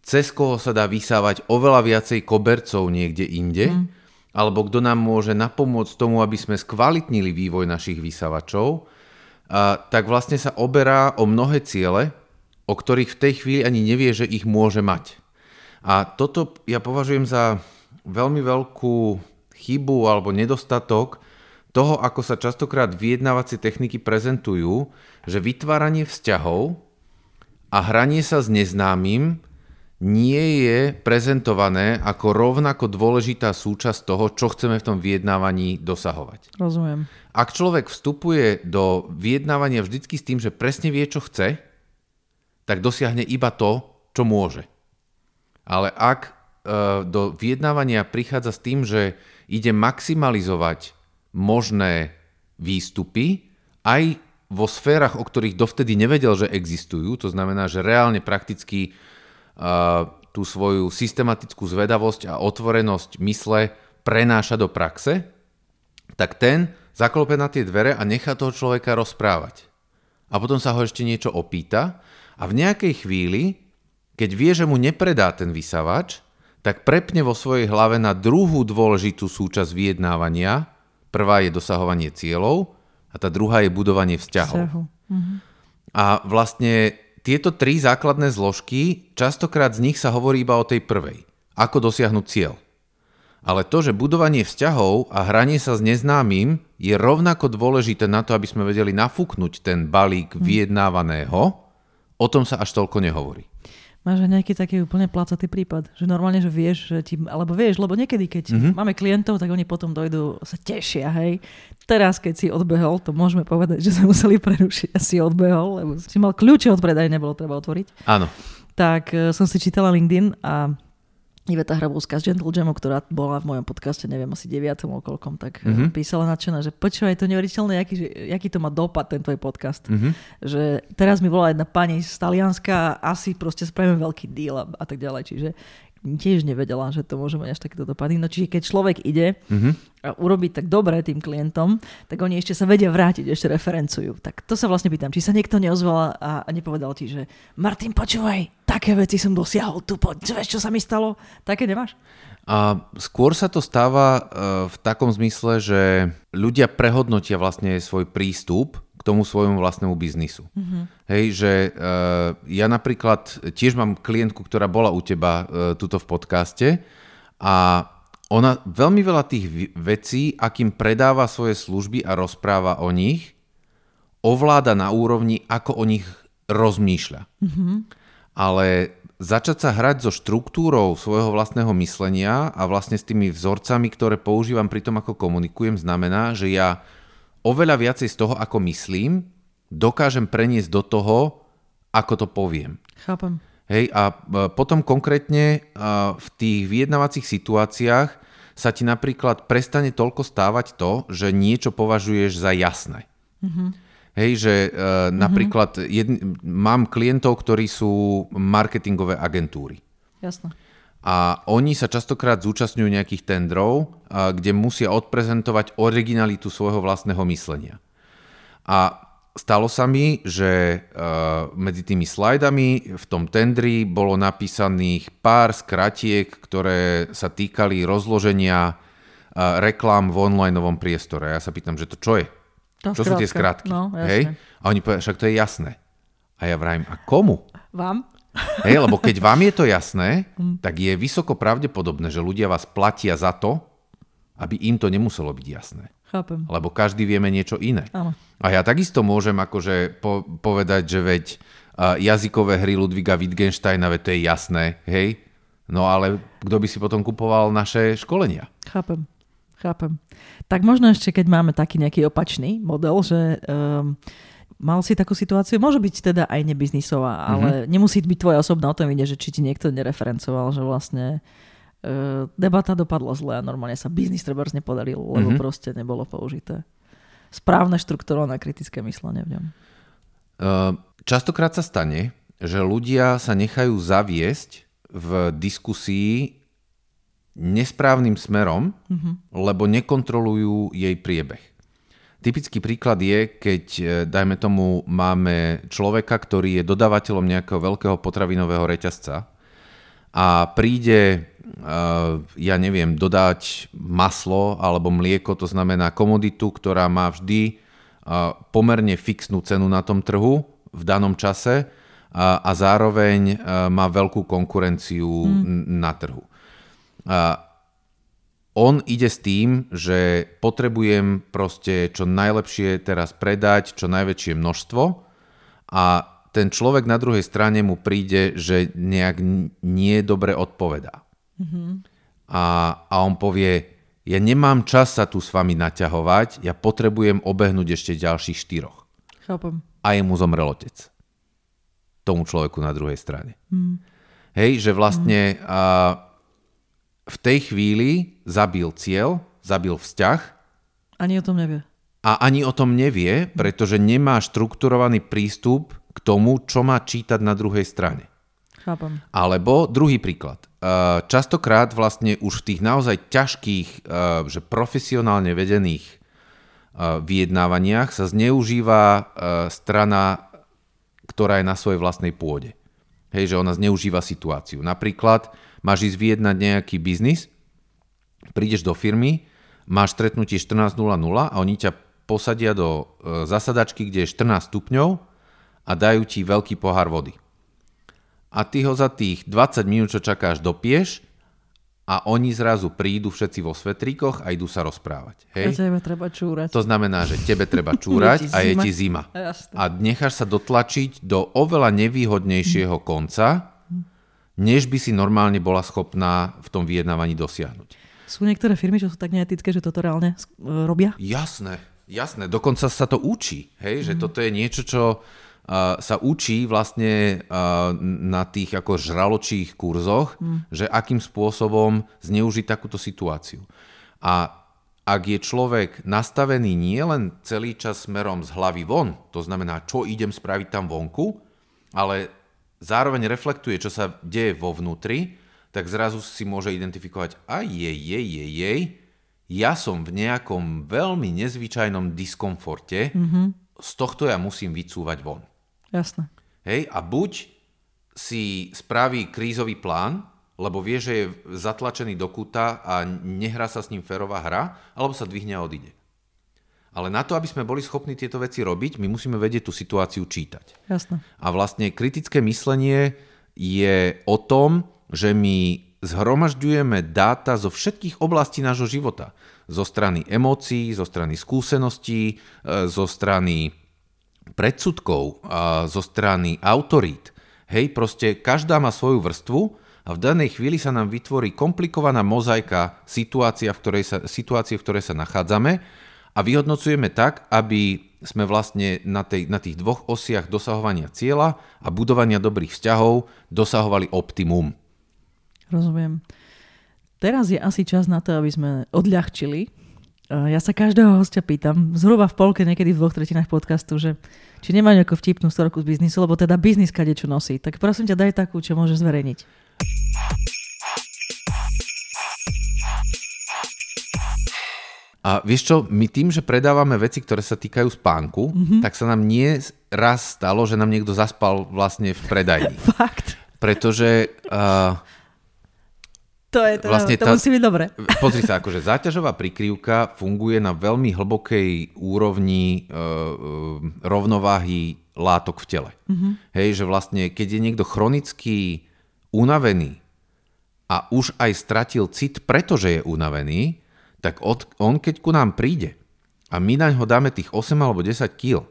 cez koho sa dá vysávať oveľa viacej kobercov niekde inde, mm. alebo kto nám môže napomôcť tomu, aby sme skvalitnili vývoj našich vysávačov, a, tak vlastne sa oberá o mnohé ciele, o ktorých v tej chvíli ani nevie, že ich môže mať. A toto ja považujem za veľmi veľkú chybu alebo nedostatok, toho, ako sa častokrát vyjednávacie techniky prezentujú, že vytváranie vzťahov a hranie sa s neznámym nie je prezentované ako rovnako dôležitá súčasť toho, čo chceme v tom vyjednávaní dosahovať. Rozumiem. Ak človek vstupuje do vyjednávania vždycky s tým, že presne vie, čo chce, tak dosiahne iba to, čo môže. Ale ak e, do vyjednávania prichádza s tým, že ide maximalizovať možné výstupy aj vo sférach, o ktorých dovtedy nevedel, že existujú, to znamená, že reálne prakticky tú svoju systematickú zvedavosť a otvorenosť mysle prenáša do praxe, tak ten zaklope na tie dvere a nechá toho človeka rozprávať. A potom sa ho ešte niečo opýta a v nejakej chvíli, keď vie, že mu nepredá ten vysavač, tak prepne vo svojej hlave na druhú dôležitú súčasť vyjednávania. Prvá je dosahovanie cieľov a tá druhá je budovanie vzťahov. Vzťahu. Mhm. A vlastne tieto tri základné zložky, častokrát z nich sa hovorí iba o tej prvej. Ako dosiahnuť cieľ. Ale to, že budovanie vzťahov a hranie sa s neznámym je rovnako dôležité na to, aby sme vedeli nafúknuť ten balík hm. vyjednávaného, o tom sa až toľko nehovorí. Máš nejaký taký úplne placatý prípad, že normálne, že vieš, že ti, alebo vieš, lebo niekedy, keď mm-hmm. máme klientov, tak oni potom dojdú, sa tešia, hej. Teraz, keď si odbehol, to môžeme povedať, že sme museli prerušiť a si odbehol, lebo si mal kľúče od predaj, nebolo treba otvoriť. Áno. Tak uh, som si čítala LinkedIn a Iveta Hrabovská z Gentle Jamu, ktorá bola v mojom podcaste, neviem, asi 9. koľkom, tak mm-hmm. písala nadšená, že počúvaj, to neuveriteľné, aký, že, aký to má dopad, ten tvoj podcast. Mm-hmm. Že teraz mi volá jedna pani z Talianska asi proste spravíme veľký deal a, a tak ďalej. Čiže tiež nevedela, že to môže mať až takéto dopady. No čiže keď človek ide mm-hmm. a urobí tak dobre tým klientom, tak oni ešte sa vedia vrátiť, ešte referencujú. Tak to sa vlastne pýtam, či sa niekto neozval a, nepovedal ti, že Martin, počúvaj, také veci som dosiahol tu, poď, vieš, čo sa mi stalo? Také nemáš? A skôr sa to stáva uh, v takom zmysle, že ľudia prehodnotia vlastne svoj prístup k tomu svojmu vlastnému biznisu. Mm-hmm. Hej, že uh, ja napríklad tiež mám klientku, ktorá bola u teba uh, tuto v podcaste a ona veľmi veľa tých vecí, akým predáva svoje služby a rozpráva o nich, ovláda na úrovni, ako o nich rozmýšľa. Mm-hmm. Ale začať sa hrať so štruktúrou svojho vlastného myslenia a vlastne s tými vzorcami, ktoré používam pri tom, ako komunikujem, znamená, že ja oveľa viacej z toho, ako myslím, dokážem preniesť do toho, ako to poviem. Chápem. Hej, a e, potom konkrétne e, v tých vyjednávacích situáciách sa ti napríklad prestane toľko stávať to, že niečo považuješ za jasné. Mm-hmm. Hej, že uh, napríklad jedn, mám klientov, ktorí sú marketingové agentúry. Jasné a oni sa častokrát zúčastňujú nejakých tendrov, kde musia odprezentovať originalitu svojho vlastného myslenia. A stalo sa mi, že medzi tými slajdami v tom tendri bolo napísaných pár skratiek, ktoré sa týkali rozloženia reklám v onlineovom priestore. Ja sa pýtam, že to čo je? To čo skrátka. sú tie skratky? No, Hej? A oni povedali, však to je jasné. A ja vrajím, a komu? Vám? Hej, lebo keď vám je to jasné, tak je vysoko pravdepodobné, že ľudia vás platia za to, aby im to nemuselo byť jasné. Chápem. Lebo každý vieme niečo iné. Áno. A ja takisto môžem akože po- povedať, že veď uh, jazykové hry Ludviga Wittgensteina, veď to je jasné, hej? No ale kto by si potom kupoval naše školenia? Chápem. Chápem. Tak možno ešte, keď máme taký nejaký opačný model, že um, mal si takú situáciu, môže byť teda aj nebiznisová, mm-hmm. ale nemusí byť tvoja osobná o tom ide, že či ti niekto nereferencoval, že vlastne uh, debata dopadla zle a normálne sa biznis trebárs nepodaril, lebo mm-hmm. proste nebolo použité správne štruktúrované kritické myslenie v ňom. Uh, častokrát sa stane, že ľudia sa nechajú zaviesť v diskusii nesprávnym smerom, mm-hmm. lebo nekontrolujú jej priebeh. Typický príklad je, keď, e, dajme tomu, máme človeka, ktorý je dodávateľom nejakého veľkého potravinového reťazca a príde, e, ja neviem, dodať maslo alebo mlieko, to znamená komoditu, ktorá má vždy e, pomerne fixnú cenu na tom trhu v danom čase a zároveň má veľkú konkurenciu mm. na trhu on ide s tým, že potrebujem proste čo najlepšie teraz predať, čo najväčšie množstvo a ten človek na druhej strane mu príde, že nejak nie dobre odpovedá. Mm-hmm. A, a on povie, ja nemám čas sa tu s vami naťahovať, ja potrebujem obehnúť ešte ďalších štyroch. Chápem. A jemu zomrel otec. Tomu človeku na druhej strane. Mm. Hej, že vlastne mm. a, v tej chvíli zabil cieľ, zabil vzťah. Ani o tom nevie. A ani o tom nevie, pretože nemá štrukturovaný prístup k tomu, čo má čítať na druhej strane. Chápam. Alebo druhý príklad. E, častokrát vlastne už v tých naozaj ťažkých, e, že profesionálne vedených e, vyjednávaniach sa zneužíva strana, ktorá je na svojej vlastnej pôde. Hej, že ona zneužíva situáciu. Napríklad máš ísť vyjednať nejaký biznis, prídeš do firmy, máš stretnutie 14.00 a oni ťa posadia do e, zasadačky, kde je 14 stupňov a dajú ti veľký pohár vody. A ty ho za tých 20 minút, čo čakáš, dopieš a oni zrazu prídu všetci vo svetríkoch a idú sa rozprávať. Hej? A tebe treba čúrať. To znamená, že tebe treba čúrať a je ti zima. A necháš sa dotlačiť do oveľa nevýhodnejšieho konca, než by si normálne bola schopná v tom vyjednávaní dosiahnuť. Sú niektoré firmy, čo sú tak neetické, že toto reálne e, robia? Jasné, jasné. Dokonca sa to učí, hej? Že mhm. toto je niečo, čo uh, sa učí vlastne uh, na tých ako žraločích kurzoch, mm. že akým spôsobom zneužiť takúto situáciu. A ak je človek nastavený nielen celý čas smerom z hlavy von, to znamená, čo idem spraviť tam vonku, ale zároveň reflektuje, čo sa deje vo vnútri, tak zrazu si môže identifikovať, a jej, jej, jej, jej, ja som v nejakom veľmi nezvyčajnom diskomforte, mm-hmm. z tohto ja musím vycúvať von. Jasné. Hej, a buď si spraví krízový plán, lebo vie, že je zatlačený do kúta a nehrá sa s ním ferová hra, alebo sa dvihne a odíde. Ale na to, aby sme boli schopní tieto veci robiť, my musíme vedieť tú situáciu čítať. Jasné. A vlastne kritické myslenie je o tom, že my zhromažďujeme dáta zo všetkých oblastí nášho života. Zo strany emócií, zo strany skúseností, e, zo strany predsudkov, zo strany autorít. Hej, proste každá má svoju vrstvu a v danej chvíli sa nám vytvorí komplikovaná mozaika situácia, v ktorej sa, situácie, v ktorej sa nachádzame a vyhodnocujeme tak, aby sme vlastne na, tej, na tých dvoch osiach dosahovania cieľa a budovania dobrých vzťahov dosahovali optimum. Rozumiem. Teraz je asi čas na to, aby sme odľahčili. Ja sa každého hostia pýtam, zhruba v polke, niekedy v dvoch tretinách podcastu, že či nemá nejakú vtipnú storku z biznisu, lebo teda biznis kade čo nosí. Tak prosím ťa, daj takú, čo môžeš zverejniť. A vieš čo, my tým, že predávame veci, ktoré sa týkajú spánku, mm-hmm. tak sa nám nie raz stalo, že nám niekto zaspal vlastne v predajni. Fakt. Pretože... Uh, to, je, to, vlastne to tá, musí byť dobre. Pozri sa, akože záťažová prikryvka funguje na veľmi hlbokej úrovni uh, rovnováhy látok v tele. Mm-hmm. Hej, že vlastne, keď je niekto chronicky unavený a už aj stratil cit, pretože je unavený, tak od, on keď ku nám príde a my na ňo dáme tých 8 alebo 10 kg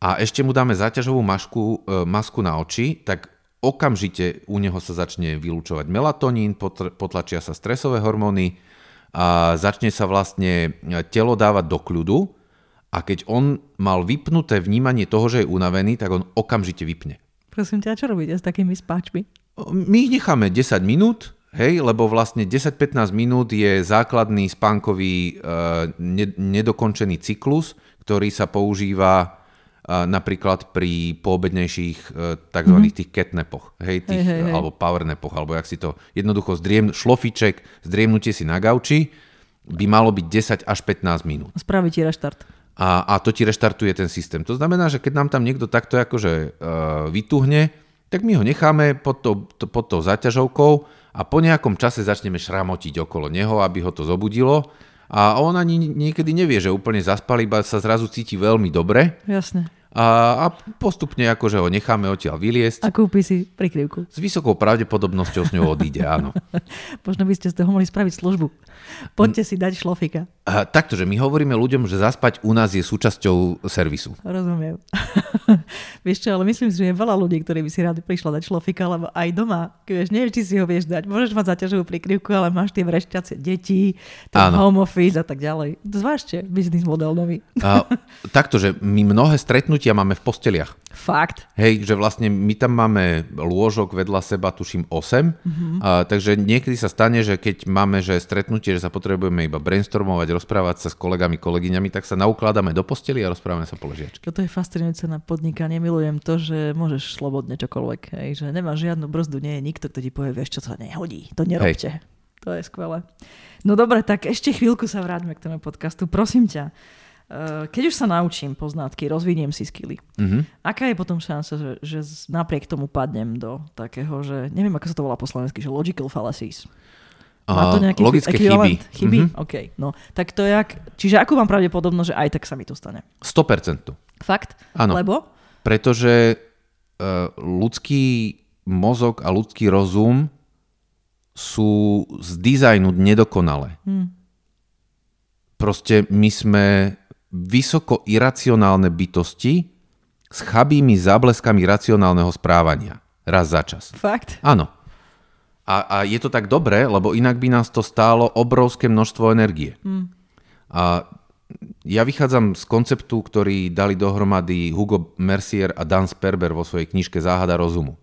a ešte mu dáme záťažovú mašku, e, masku na oči, tak okamžite u neho sa začne vylúčovať melatonín, potlačia sa stresové hormóny a začne sa vlastne telo dávať do kľudu a keď on mal vypnuté vnímanie toho, že je unavený, tak on okamžite vypne. Prosím ťa, čo robíte s takými spáčmi? My ich necháme 10 minút, Hej, lebo vlastne 10-15 minút je základný spánkový uh, nedokončený cyklus, ktorý sa používa uh, napríklad pri poobednejších uh, tzv. Mm-hmm. tých catnapoch, hej, tých, hej, hej, hej. alebo powernapoch, alebo jak si to jednoducho zdriem, šlofiček, zdriemnutie si na gauči by malo byť 10 až 15 minút. Spraví ti reštart. A, a to ti reštartuje ten systém. To znamená, že keď nám tam niekto takto akože uh, vytuhne, tak my ho necháme pod, to, to, pod tou zaťažovkou a po nejakom čase začneme šramotiť okolo neho, aby ho to zobudilo a on ani niekedy nevie, že úplne zaspal, iba sa zrazu cíti veľmi dobre. Jasne. a, a postupne akože ho necháme odtiaľ vyliesť. A kúpi si prikryvku. S vysokou pravdepodobnosťou s ňou odíde, áno. Možno by ste z toho mohli spraviť službu. Poďte si dať šlofika. A, takto, že my hovoríme ľuďom, že zaspať u nás je súčasťou servisu. Rozumiem. vieš čo, ale myslím si, že je veľa ľudí, ktorí by si rádi prišla dať šlofika, lebo aj doma, vieš, neviem, či si ho vieš dať. Môžeš mať zaťažovú prikryvku, ale máš tie vrešťacie deti, ten home office a tak ďalej. Zvážte, biznis model nový. A, takto, že my mnohé stretnutia máme v posteliach. Fakt. Hej, že vlastne my tam máme lôžok vedľa seba, tuším 8, mm-hmm. a, takže niekedy sa stane, že keď máme že stretnutie, že sa potrebujeme iba brainstormovať, rozprávať sa s kolegami, kolegyňami, tak sa naukladáme do posteli a rozprávame sa po ležiačke. Toto je fascinujúce na podnikanie. Milujem to, že môžeš slobodne čokoľvek. Hej, že nemáš žiadnu brzdu, nie je nikto, kto ti povie, vieš čo, to nehodí, to nerobte. Hej. To je skvelé. No dobre, tak ešte chvíľku sa vráťme k tomu podcastu. Prosím ťa, eh, keď už sa naučím poznatky, rozviniem si skily, mm-hmm. aká je potom šanca, že, že napriek tomu padnem do takého, že neviem, ako sa to volá po slovensky, že logical fallacies. Má to nejaký logické chyby. Chyby? Mm-hmm. OK. No, tak to je jak... Čiže ako mám pravdepodobnosť, že aj tak sa mi to stane? 100%. Fakt? Áno. Lebo? Pretože uh, ľudský mozog a ľudský rozum sú z dizajnu nedokonalé. Hmm. Proste my sme vysoko iracionálne bytosti s chabými zábleskami racionálneho správania. Raz za čas. Fakt? Áno. A, a je to tak dobré, lebo inak by nás to stálo obrovské množstvo energie. Hmm. A ja vychádzam z konceptu, ktorý dali dohromady Hugo Mercier a Dan Sperber vo svojej knižke Záhada rozumu.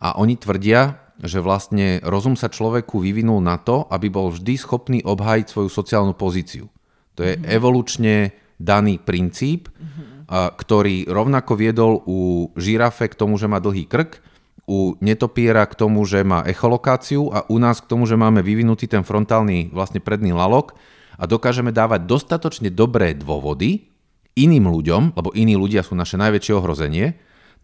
A oni tvrdia, že vlastne rozum sa človeku vyvinul na to, aby bol vždy schopný obhájiť svoju sociálnu pozíciu. To je mm-hmm. evolučne daný princíp, mm-hmm. a, ktorý rovnako viedol u žirafe k tomu, že má dlhý krk, u netopiera k tomu, že má echolokáciu a u nás k tomu, že máme vyvinutý ten frontálny vlastne predný lalok a dokážeme dávať dostatočne dobré dôvody iným ľuďom, lebo iní ľudia sú naše najväčšie ohrozenie,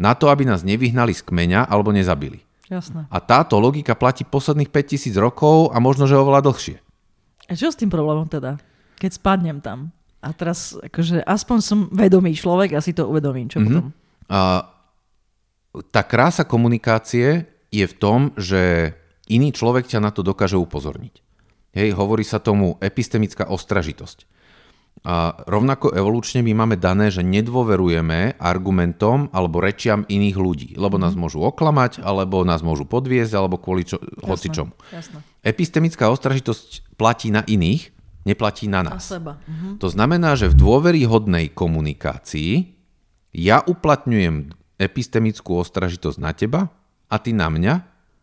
na to, aby nás nevyhnali z kmeňa alebo nezabili. Jasné. A táto logika platí posledných 5000 rokov a možno, že oveľa dlhšie. A čo s tým problémom teda? Keď spadnem tam a teraz akože aspoň som vedomý človek a si to uvedomím, čo mm-hmm. potom? A, tá krása komunikácie je v tom, že iný človek ťa na to dokáže upozorniť. Hej, hovorí sa tomu epistemická ostražitosť. A rovnako evolučne my máme dané, že nedôverujeme argumentom alebo rečiam iných ľudí, lebo nás mhm. môžu oklamať, alebo nás môžu podviezť, alebo kvôli čo, hocičomu. Epistemická ostražitosť platí na iných, neplatí na nás. Na seba. Mhm. To znamená, že v dôveryhodnej komunikácii ja uplatňujem epistemickú ostražitosť na teba a ty na mňa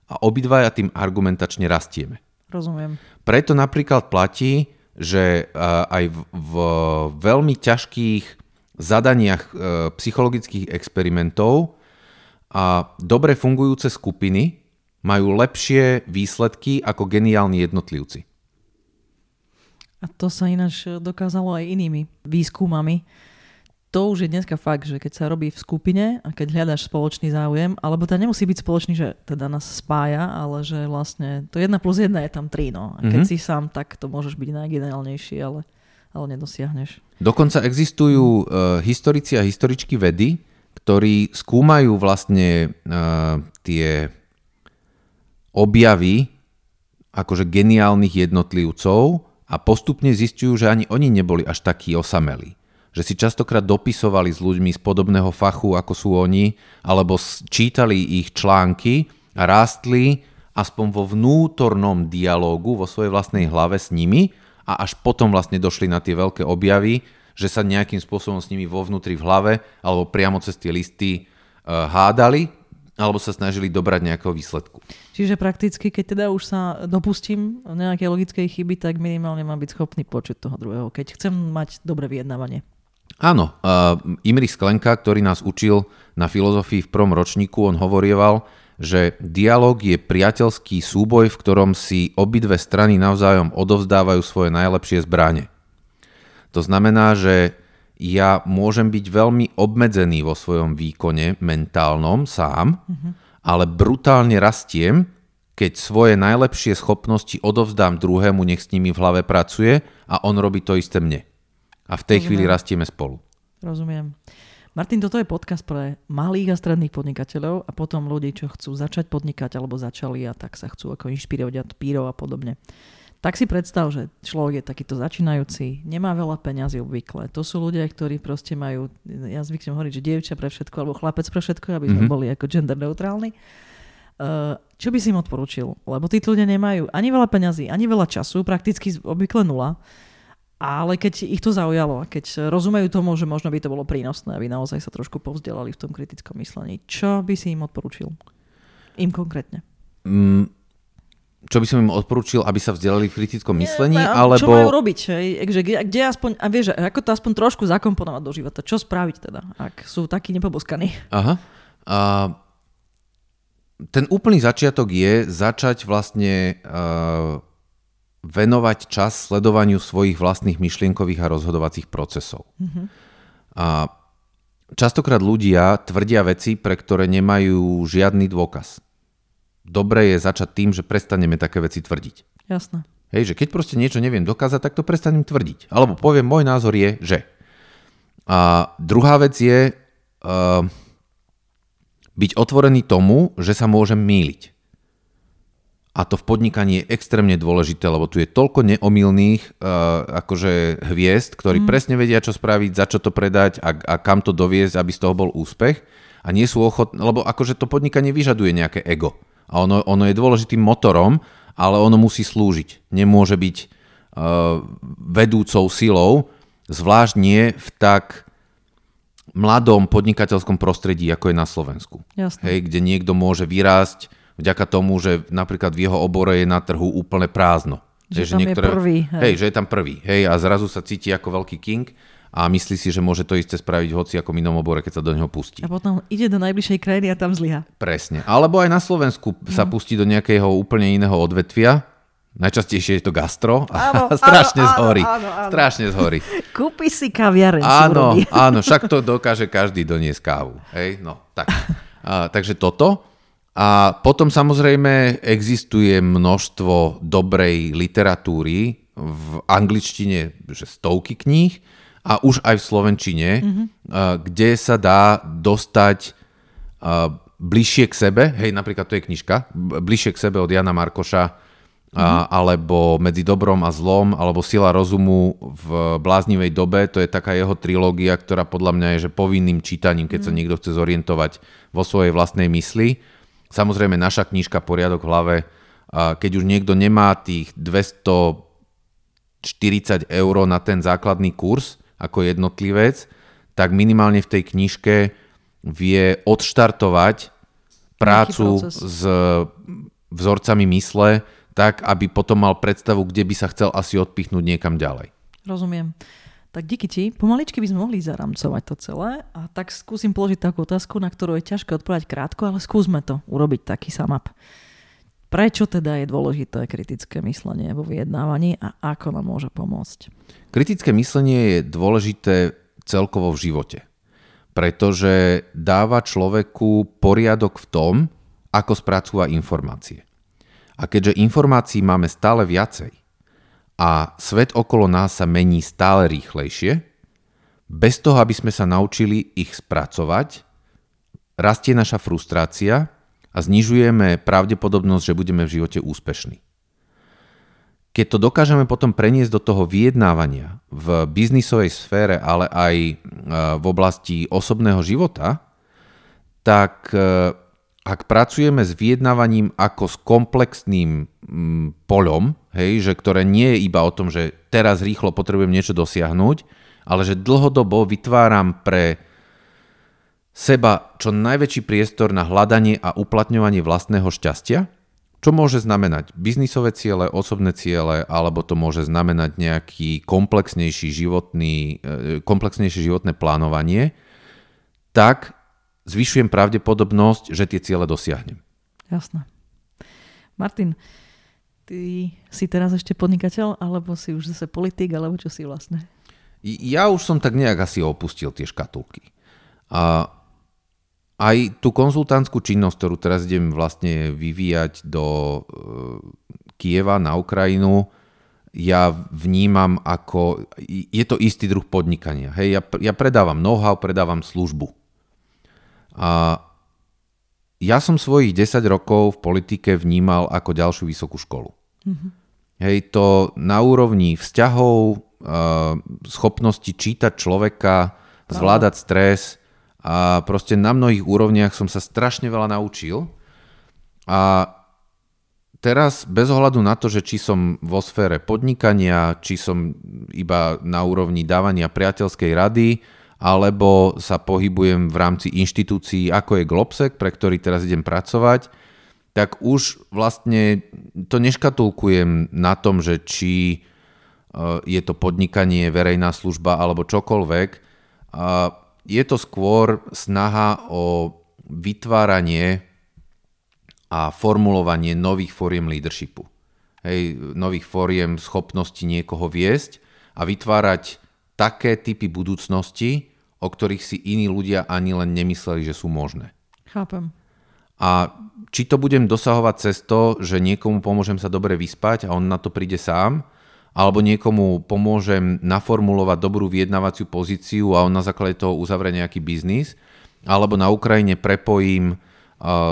a obidvaja tým argumentačne rastieme. Rozumiem. Preto napríklad platí, že aj v veľmi ťažkých zadaniach e, psychologických experimentov a dobre fungujúce skupiny majú lepšie výsledky ako geniálni jednotlivci. A to sa ináč dokázalo aj inými výskumami to už je dneska fakt, že keď sa robí v skupine a keď hľadáš spoločný záujem, alebo to nemusí byť spoločný, že teda nás spája, ale že vlastne to jedna plus jedna je tam tri, no. A keď mm-hmm. si sám, tak to môžeš byť najgenerálnejší, ale, ale nedosiahneš. Dokonca existujú uh, historici a historičky vedy, ktorí skúmajú vlastne uh, tie objavy akože geniálnych jednotlivcov a postupne zistujú, že ani oni neboli až takí osamelí že si častokrát dopisovali s ľuďmi z podobného fachu, ako sú oni, alebo čítali ich články a rástli aspoň vo vnútornom dialógu vo svojej vlastnej hlave s nimi a až potom vlastne došli na tie veľké objavy, že sa nejakým spôsobom s nimi vo vnútri v hlave alebo priamo cez tie listy uh, hádali alebo sa snažili dobrať nejakého výsledku. Čiže prakticky, keď teda už sa dopustím nejakej logickej chyby, tak minimálne mám byť schopný počuť toho druhého, keď chcem mať dobré vyjednávanie. Áno, uh, Imrich Sklenka, ktorý nás učil na filozofii v prvom ročníku, on hovorieval, že dialog je priateľský súboj, v ktorom si obidve strany navzájom odovzdávajú svoje najlepšie zbranie. To znamená, že ja môžem byť veľmi obmedzený vo svojom výkone mentálnom sám, mm-hmm. ale brutálne rastiem, keď svoje najlepšie schopnosti odovzdám druhému, nech s nimi v hlave pracuje a on robí to isté mne. A v tej Rozumiem. chvíli rastieme spolu. Rozumiem. Martin, toto je podcast pre malých a stredných podnikateľov a potom ľudí, čo chcú začať podnikať alebo začali a tak sa chcú ako inšpirovať od pírov a podobne. Tak si predstav, že človek je takýto začínajúci, nemá veľa peňazí obvykle. To sú ľudia, ktorí proste majú, ja zvyknem hovoriť, že dievča pre všetko alebo chlapec pre všetko, aby sme mm-hmm. boli ako gender neutrálni. Uh, čo by si im odporúčil? Lebo tí ľudia nemajú ani veľa peňazí, ani veľa času, prakticky obvykle nula. Ale keď ich to zaujalo a keď rozumejú tomu, že možno by to bolo prínosné, aby naozaj sa trošku povzdelali v tom kritickom myslení, čo by si im odporúčil? Im konkrétne. Mm, čo by som im odporúčil, aby sa vzdelali v kritickom myslení, Nie, alebo... Čo majú robiť? Kde, kde aspoň, a vieš, ako to aspoň trošku zakomponovať do života? Čo spraviť teda, ak sú takí nepoboskaní? Aha. A ten úplný začiatok je začať vlastne uh, venovať čas sledovaniu svojich vlastných myšlienkových a rozhodovacích procesov. Mm-hmm. A častokrát ľudia tvrdia veci, pre ktoré nemajú žiadny dôkaz. Dobre je začať tým, že prestaneme také veci tvrdiť. Jasné. Hej, že keď proste niečo neviem dokázať, tak to prestanem tvrdiť. Alebo poviem, môj názor je, že. A druhá vec je uh, byť otvorený tomu, že sa môžem míliť. A to v podnikaní je extrémne dôležité, lebo tu je toľko neomilných uh, akože hviezd, ktorí mm. presne vedia, čo spraviť, za čo to predať a, a kam to doviezť, aby z toho bol úspech. A nie sú ochotní, lebo akože to podnikanie vyžaduje nejaké ego. A ono, ono je dôležitým motorom, ale ono musí slúžiť. Nemôže byť uh, vedúcou silou, zvlášť nie v tak mladom podnikateľskom prostredí, ako je na Slovensku. Jasne. Hej, kde niekto môže vyrásť vďaka tomu, že napríklad v jeho obore je na trhu úplne prázdno. Že, že niektoré, je prvý. Hej. hej, že je tam prvý. Hej, a zrazu sa cíti ako veľký king a myslí si, že môže to isté spraviť hoci ako inom obore, keď sa do neho pustí. A potom ide do najbližšej krajiny a tam zlyha. Presne. Alebo aj na Slovensku no. sa pustí do nejakého úplne iného odvetvia, Najčastejšie je to gastro a áno, strašne áno, zhorí. Áno, áno. Strašne zhorí. Kúpi si kaviareň. Áno, áno, však to dokáže každý doniesť kávu. Hej, no, tak. A, takže toto. A potom samozrejme existuje množstvo dobrej literatúry v angličtine, že stovky kníh a už aj v slovenčine, mm-hmm. kde sa dá dostať bližšie k sebe, hej, napríklad to je knižka, bližšie k sebe od Jana Markoša, mm-hmm. alebo Medzi dobrom a zlom, alebo Sila rozumu v bláznivej dobe, to je taká jeho trilógia, ktorá podľa mňa je že povinným čítaním, keď mm-hmm. sa mhm. niekto chce zorientovať vo svojej vlastnej mysli. Samozrejme, naša knižka Poriadok v hlave, keď už niekto nemá tých 240 eur na ten základný kurz ako jednotlivec, tak minimálne v tej knižke vie odštartovať prácu s vzorcami mysle, tak aby potom mal predstavu, kde by sa chcel asi odpichnúť niekam ďalej. Rozumiem. Tak díky ti. Pomaličky by sme mohli zaramcovať to celé a tak skúsim položiť takú otázku, na ktorú je ťažké odpovedať krátko, ale skúsme to urobiť taký samap. Prečo teda je dôležité kritické myslenie vo vyjednávaní a ako nám môže pomôcť? Kritické myslenie je dôležité celkovo v živote, pretože dáva človeku poriadok v tom, ako spracúva informácie. A keďže informácií máme stále viacej, a svet okolo nás sa mení stále rýchlejšie, bez toho, aby sme sa naučili ich spracovať, rastie naša frustrácia a znižujeme pravdepodobnosť, že budeme v živote úspešní. Keď to dokážeme potom preniesť do toho vyjednávania v biznisovej sfére, ale aj e, v oblasti osobného života, tak e, ak pracujeme s vyjednávaním ako s komplexným mm, poľom, hej, že ktoré nie je iba o tom, že teraz rýchlo potrebujem niečo dosiahnuť, ale že dlhodobo vytváram pre seba čo najväčší priestor na hľadanie a uplatňovanie vlastného šťastia, čo môže znamenať biznisové ciele, osobné ciele, alebo to môže znamenať nejaký komplexnejší, životný, e, komplexnejšie životné plánovanie, tak zvyšujem pravdepodobnosť, že tie ciele dosiahnem. Jasné. Martin, ty si teraz ešte podnikateľ, alebo si už zase politik, alebo čo si vlastne? Ja už som tak nejak asi opustil tie škatulky. A aj tú konzultantskú činnosť, ktorú teraz idem vlastne vyvíjať do e, Kieva na Ukrajinu, ja vnímam ako, je to istý druh podnikania. Hej, ja, ja predávam know-how, predávam službu. A ja som svojich 10 rokov v politike vnímal ako ďalšiu vysokú školu. Mm-hmm. Hej, to na úrovni vzťahov, schopnosti čítať človeka, zvládať stres a proste na mnohých úrovniach som sa strašne veľa naučil. A teraz bez ohľadu na to, že či som vo sfére podnikania, či som iba na úrovni dávania priateľskej rady, alebo sa pohybujem v rámci inštitúcií, ako je Globsec, pre ktorý teraz idem pracovať, tak už vlastne to neškatulkujem na tom, že či e, je to podnikanie, verejná služba alebo čokoľvek. Je to skôr snaha o vytváranie a formulovanie nových fóriem leadershipu. Hej, nových fóriem schopnosti niekoho viesť a vytvárať také typy budúcnosti, o ktorých si iní ľudia ani len nemysleli, že sú možné. Chápem. A či to budem dosahovať cez to, že niekomu pomôžem sa dobre vyspať a on na to príde sám, alebo niekomu pomôžem naformulovať dobrú vyjednávaciu pozíciu a on na základe toho uzavrie nejaký biznis, alebo na Ukrajine prepojím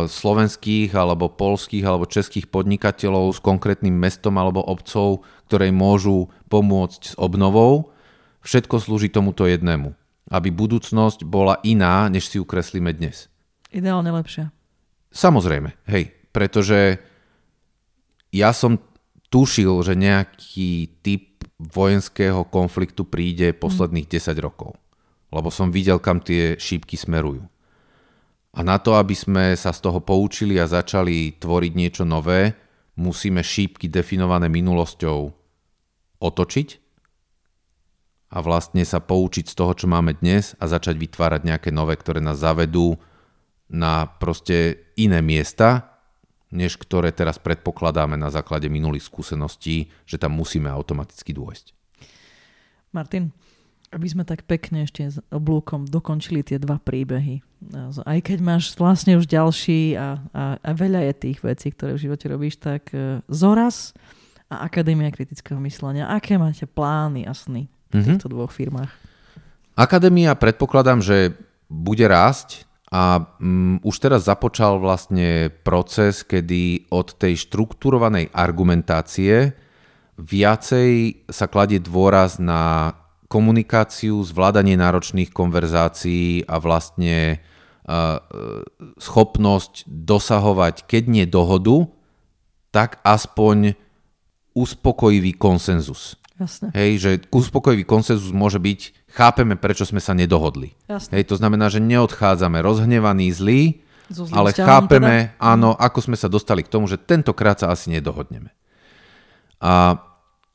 slovenských alebo polských alebo českých podnikateľov s konkrétnym mestom alebo obcov, ktoré môžu pomôcť s obnovou. Všetko slúži tomuto jednému. Aby budúcnosť bola iná, než si ju kreslíme dnes. Ideálne lepšia. Samozrejme, hej, pretože ja som tušil, že nejaký typ vojenského konfliktu príde posledných 10 rokov. Lebo som videl, kam tie šípky smerujú. A na to, aby sme sa z toho poučili a začali tvoriť niečo nové, musíme šípky definované minulosťou otočiť a vlastne sa poučiť z toho, čo máme dnes a začať vytvárať nejaké nové, ktoré nás zavedú na proste iné miesta, než ktoré teraz predpokladáme na základe minulých skúseností, že tam musíme automaticky dôjsť. Martin, aby sme tak pekne ešte s oblúkom dokončili tie dva príbehy. Aj keď máš vlastne už ďalší a, a, a veľa je tých vecí, ktoré v živote robíš, tak e, Zoraz a Akadémia kritického myslenia. Aké máte plány a sny v mm-hmm. týchto dvoch firmách? Akadémia predpokladám, že bude rásť a um, už teraz započal vlastne proces, kedy od tej štruktúrovanej argumentácie viacej sa kladie dôraz na komunikáciu, zvládanie náročných konverzácií a vlastne uh, schopnosť dosahovať, keď nie dohodu, tak aspoň uspokojivý konsenzus. Jasne. Hej, že uspokojivý konsenzus môže byť, chápeme, prečo sme sa nedohodli. Jasne. Hej, to znamená, že neodchádzame rozhnevaní, zlí, ale chápeme, teda? áno, ako sme sa dostali k tomu, že tentokrát sa asi nedohodneme. A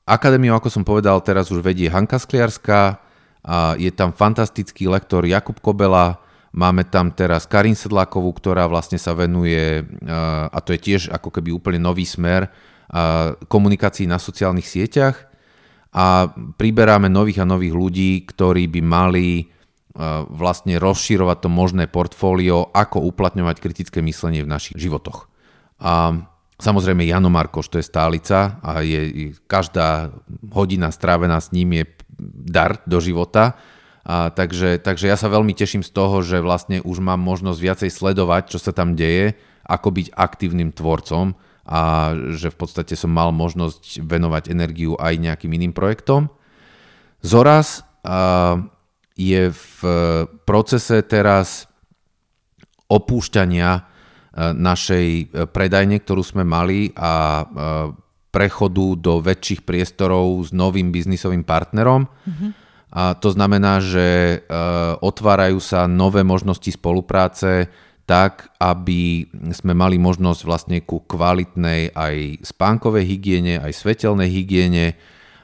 Akadémiu, ako som povedal, teraz už vedie Hanka Skliarská, a je tam fantastický lektor Jakub Kobela, máme tam teraz Karin Sedlákovú, ktorá vlastne sa venuje, a to je tiež ako keby úplne nový smer, komunikácii na sociálnych sieťach a priberáme nových a nových ľudí, ktorí by mali vlastne rozširovať to možné portfólio, ako uplatňovať kritické myslenie v našich životoch. A Samozrejme, Jano Markoš, to je stálica a je, každá hodina strávená s ním je dar do života. A takže, takže ja sa veľmi teším z toho, že vlastne už mám možnosť viacej sledovať, čo sa tam deje, ako byť aktívnym tvorcom a že v podstate som mal možnosť venovať energiu aj nejakým iným projektom. Zoraz je v procese teraz opúšťania E, našej e, predajne, ktorú sme mali a e, prechodu do väčších priestorov s novým biznisovým partnerom. Mm-hmm. A to znamená, že otvárajú sa nové možnosti spolupráce tak, aby sme mali možnosť vlastne ku kvalitnej aj spánkovej hygiene, aj svetelnej hygiene,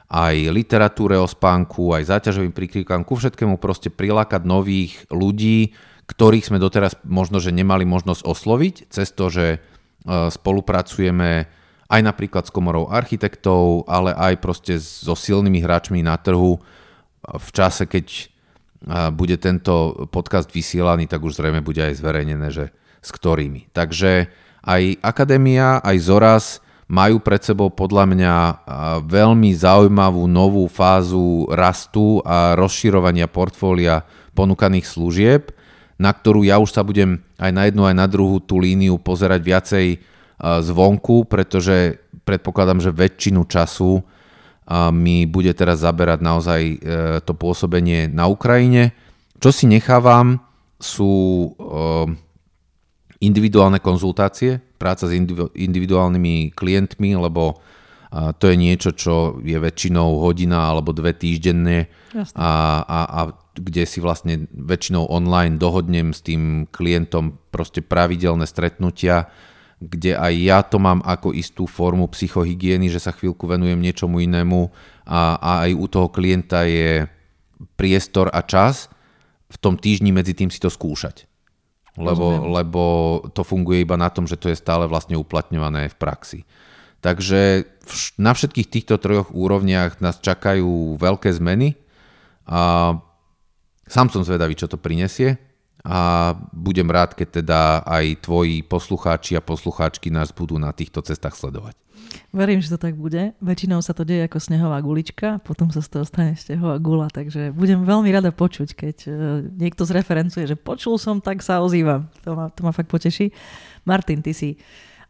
aj literatúre o spánku, aj záťažovým príkrivkám, ku všetkému proste prilákať nových ľudí, ktorých sme doteraz možno, že nemali možnosť osloviť, cez to, že e, spolupracujeme aj napríklad s komorou architektov, ale aj proste so silnými hráčmi na trhu v čase, keď e, bude tento podcast vysielaný, tak už zrejme bude aj zverejnené, že s ktorými. Takže aj Akadémia, aj Zoraz majú pred sebou podľa mňa veľmi zaujímavú novú fázu rastu a rozširovania portfólia ponúkaných služieb, na ktorú ja už sa budem aj na jednu, aj na druhú tú líniu pozerať viacej zvonku, pretože predpokladám, že väčšinu času mi bude teraz zaberať naozaj e, to pôsobenie na Ukrajine. Čo si nechávam sú e, individuálne konzultácie, práca s individuálnymi klientmi, lebo to je niečo, čo je väčšinou hodina alebo dve týždenne. A, a, a kde si vlastne väčšinou online dohodnem s tým klientom proste pravidelné stretnutia, kde aj ja to mám ako istú formu psychohygieny, že sa chvíľku venujem niečomu inému a, a aj u toho klienta je priestor a čas v tom týždni medzi tým si to skúšať. Lebo, lebo to funguje iba na tom, že to je stále vlastne uplatňované v praxi. Takže na všetkých týchto troch úrovniach nás čakajú veľké zmeny a sám som zvedavý, čo to prinesie a budem rád, keď teda aj tvoji poslucháči a poslucháčky nás budú na týchto cestách sledovať. Verím, že to tak bude. Väčšinou sa to deje ako snehová gulička, potom sa z toho stane snehová gula, takže budem veľmi rada počuť, keď e, niekto zreferencuje, že počul som, tak sa ozývam. To ma, to ma fakt poteší. Martin, ty si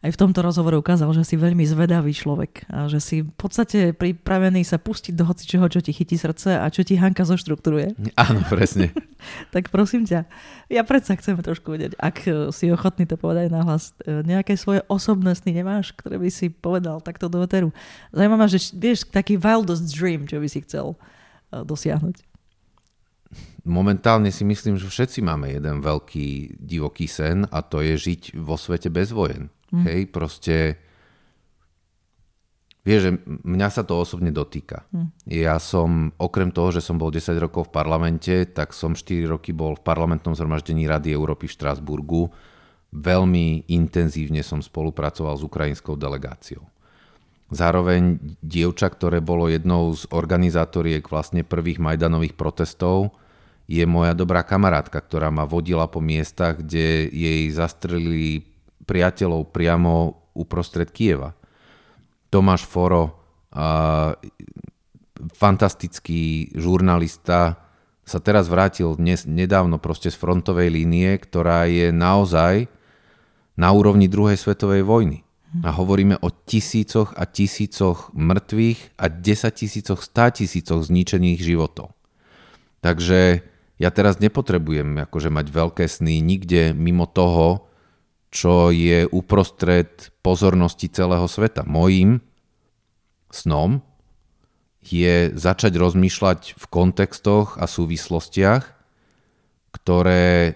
aj v tomto rozhovore ukázal, že si veľmi zvedavý človek a že si v podstate pripravený sa pustiť do hocičoho, čo ti chytí srdce a čo ti Hanka zoštruktúruje. Áno, presne. tak prosím ťa, ja predsa chcem trošku vedieť, ak e, si ochotný to povedať nahlas, e, nejaké svoje osobné sny nemáš, ktoré by si povedal takto do veteru. Zajímavá, že vieš, taký wildest dream, čo by si chcel e, dosiahnuť. Momentálne si myslím, že všetci máme jeden veľký divoký sen a to je žiť vo svete bez vojen. Mm. Hej, proste... Vieš, že mňa sa to osobne dotýka. Mm. Ja som, okrem toho, že som bol 10 rokov v parlamente, tak som 4 roky bol v parlamentnom zhromaždení Rady Európy v Štrásburgu. Veľmi intenzívne som spolupracoval s ukrajinskou delegáciou. Zároveň dievča, ktoré bolo jednou z organizátoriek vlastne prvých Majdanových protestov, je moja dobrá kamarátka, ktorá ma vodila po miestach, kde jej zastrelili priateľov priamo uprostred Kieva. Tomáš Foro, a, fantastický žurnalista, sa teraz vrátil dnes, nedávno proste z frontovej línie, ktorá je naozaj na úrovni druhej svetovej vojny. A hovoríme o tisícoch a tisícoch mŕtvych a desatisícoch, stá tisícoch zničených životov. Takže ja teraz nepotrebujem akože mať veľké sny nikde mimo toho, čo je uprostred pozornosti celého sveta. Mojím snom je začať rozmýšľať v kontextoch a súvislostiach, ktoré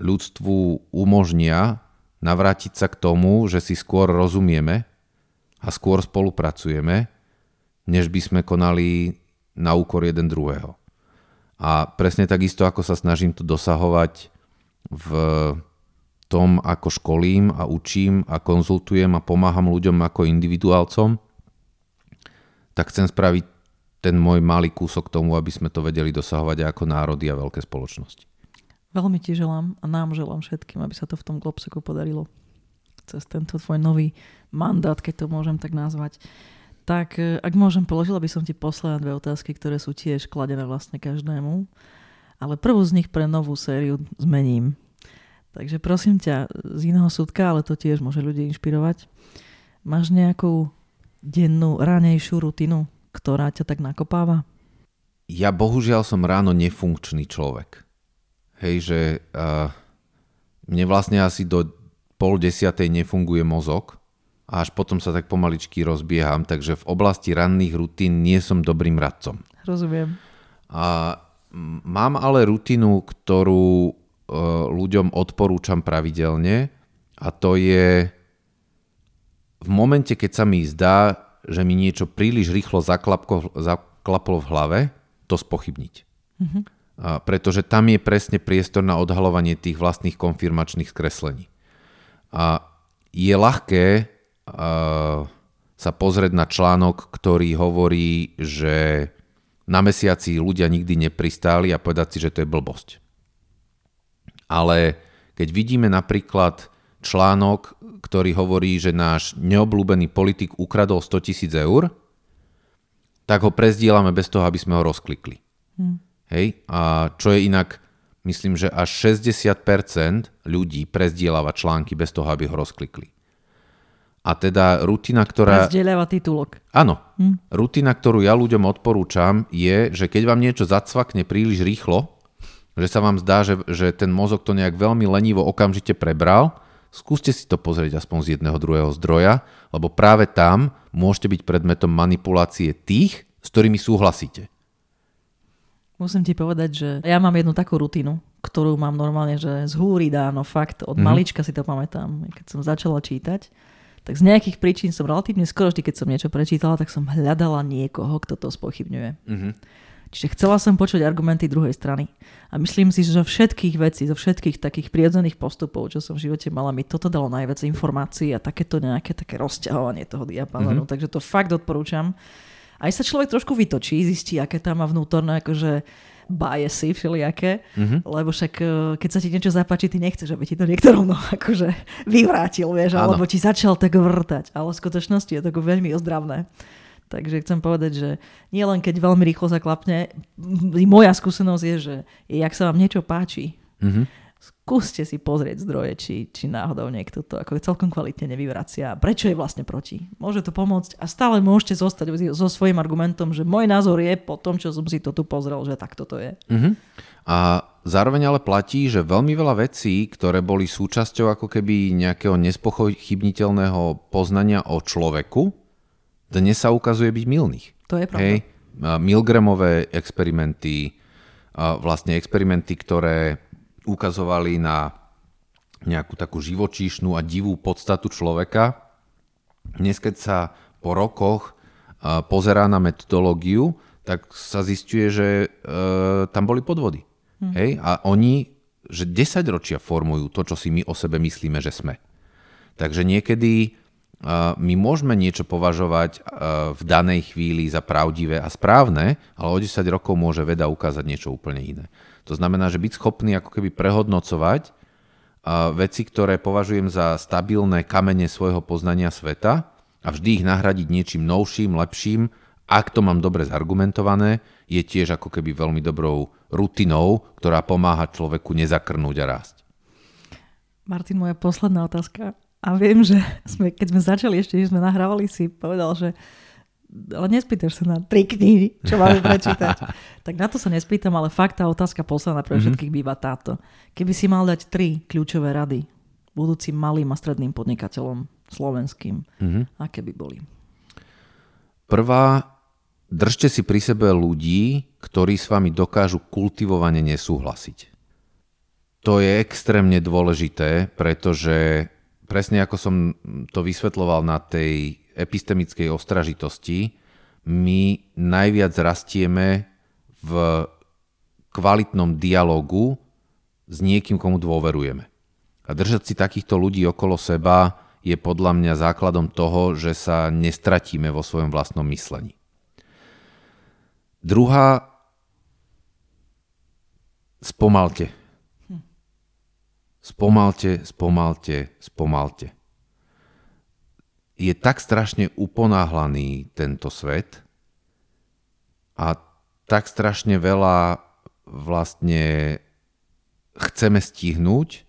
ľudstvu umožnia navrátiť sa k tomu, že si skôr rozumieme a skôr spolupracujeme, než by sme konali na úkor jeden druhého. A presne takisto, ako sa snažím to dosahovať v tom, ako školím a učím a konzultujem a pomáham ľuďom ako individuálcom, tak chcem spraviť ten môj malý kúsok tomu, aby sme to vedeli dosahovať ako národy a veľké spoločnosti. Veľmi ti želám a nám želám všetkým, aby sa to v tom Globseku podarilo. Cez tento tvoj nový mandát, keď to môžem tak nazvať. Tak e, ak môžem, položila by som ti posledné dve otázky, ktoré sú tiež kladené vlastne každému. Ale prvú z nich pre novú sériu zmením Takže prosím ťa, z iného súdka, ale to tiež môže ľudí inšpirovať. Máš nejakú dennú, ránejšiu rutinu, ktorá ťa tak nakopáva? Ja bohužiaľ som ráno nefunkčný človek. Hej, že uh, mne vlastne asi do pol desiatej nefunguje mozog a až potom sa tak pomaličky rozbieham, takže v oblasti ranných rutín nie som dobrým radcom. Rozumiem. A mám ale rutinu, ktorú ľuďom odporúčam pravidelne a to je v momente, keď sa mi zdá, že mi niečo príliš rýchlo zaklapko, zaklaplo v hlave, to spochybniť. Mm-hmm. A pretože tam je presne priestor na odhalovanie tých vlastných konfirmačných skreslení. A je ľahké uh, sa pozrieť na článok, ktorý hovorí, že na mesiaci ľudia nikdy nepristáli a povedať si, že to je blbosť ale keď vidíme napríklad článok, ktorý hovorí, že náš neobľúbený politik ukradol 100 tisíc eur, tak ho prezdielame bez toho, aby sme ho rozklikli. Hmm. Hej? A čo je inak, myslím, že až 60% ľudí prezdielava články bez toho, aby ho rozklikli. A teda rutina, ktorá... Prezdieľava titulok. Áno. Hm. Rutina, ktorú ja ľuďom odporúčam, je, že keď vám niečo zacvakne príliš rýchlo, že sa vám zdá, že, že ten mozog to nejak veľmi lenivo okamžite prebral, skúste si to pozrieť aspoň z jedného druhého zdroja, lebo práve tam môžete byť predmetom manipulácie tých, s ktorými súhlasíte. Musím ti povedať, že ja mám jednu takú rutinu, ktorú mám normálne, že z húry dáno, fakt, od mm-hmm. malička si to pamätám, keď som začala čítať tak z nejakých príčin som relatívne skoro vždy, keď som niečo prečítala, tak som hľadala niekoho, kto to spochybňuje. Mm-hmm. Čiže chcela som počuť argumenty druhej strany. A myslím si, že zo všetkých vecí, zo všetkých takých prirodzených postupov, čo som v živote mala, mi toto dalo najviac informácií a takéto nejaké také rozťahovanie toho diapazonu. Mm-hmm. Takže to fakt odporúčam. Aj sa človek trošku vytočí, zistí, aké tam má vnútorné akože biasy všelijaké, mm-hmm. lebo však e, keď sa ti niečo zapáči, ty nechceš, aby ti to niekto rovno akože vyvrátil, vieš, ano. alebo ti začal tak vrtať, ale v skutočnosti je to veľmi ozdravné. Takže chcem povedať, že nie len keď veľmi rýchlo zaklapne, moja skúsenosť je, že jak sa vám niečo páči, mm-hmm skúste si pozrieť zdroje, či, či náhodou niekto to ako celkom kvalitne nevyvracia. Prečo je vlastne proti? Môže to pomôcť a stále môžete zostať so svojím argumentom, že môj názor je po tom, čo som si to tu pozrel, že takto to je. Uh-huh. A zároveň ale platí, že veľmi veľa vecí, ktoré boli súčasťou ako keby nejakého nespochybniteľného poznania o človeku, dnes sa ukazuje byť milných. To je pravda. Hej, Milgramové experimenty, vlastne experimenty, ktoré ukazovali na nejakú takú živočíšnu a divú podstatu človeka. Dnes, keď sa po rokoch pozerá na metodológiu, tak sa zistuje, že e, tam boli podvody. Hm. Hej? A oni, že 10 ročia formujú to, čo si my o sebe myslíme, že sme. Takže niekedy my môžeme niečo považovať uh, v danej chvíli za pravdivé a správne, ale o 10 rokov môže veda ukázať niečo úplne iné. To znamená, že byť schopný ako keby prehodnocovať veci, ktoré považujem za stabilné kamene svojho poznania sveta a vždy ich nahradiť niečím novším, lepším, ak to mám dobre zargumentované, je tiež ako keby veľmi dobrou rutinou, ktorá pomáha človeku nezakrnúť a rásť. Martin, moja posledná otázka. A viem, že sme, keď sme začali ešte, že sme nahrávali, si povedal, že ale nespýtaš sa na tri knihy, čo máme prečítať. tak na to sa nespýtam, ale fakt tá otázka posledná pre mhm. všetkých býva táto. Keby si mal dať tri kľúčové rady budúcim malým a stredným podnikateľom slovenským, mm-hmm. aké by boli? Prvá, držte si pri sebe ľudí, ktorí s vami dokážu kultivovane nesúhlasiť. To je extrémne dôležité, pretože presne ako som to vysvetloval na tej epistemickej ostražitosti my najviac rastieme v kvalitnom dialogu s niekým, komu dôverujeme. A držať si takýchto ľudí okolo seba je podľa mňa základom toho, že sa nestratíme vo svojom vlastnom myslení. Druhá, spomalte. Spomalte, spomalte, spomalte je tak strašne uponáhlaný tento svet a tak strašne veľa vlastne chceme stihnúť,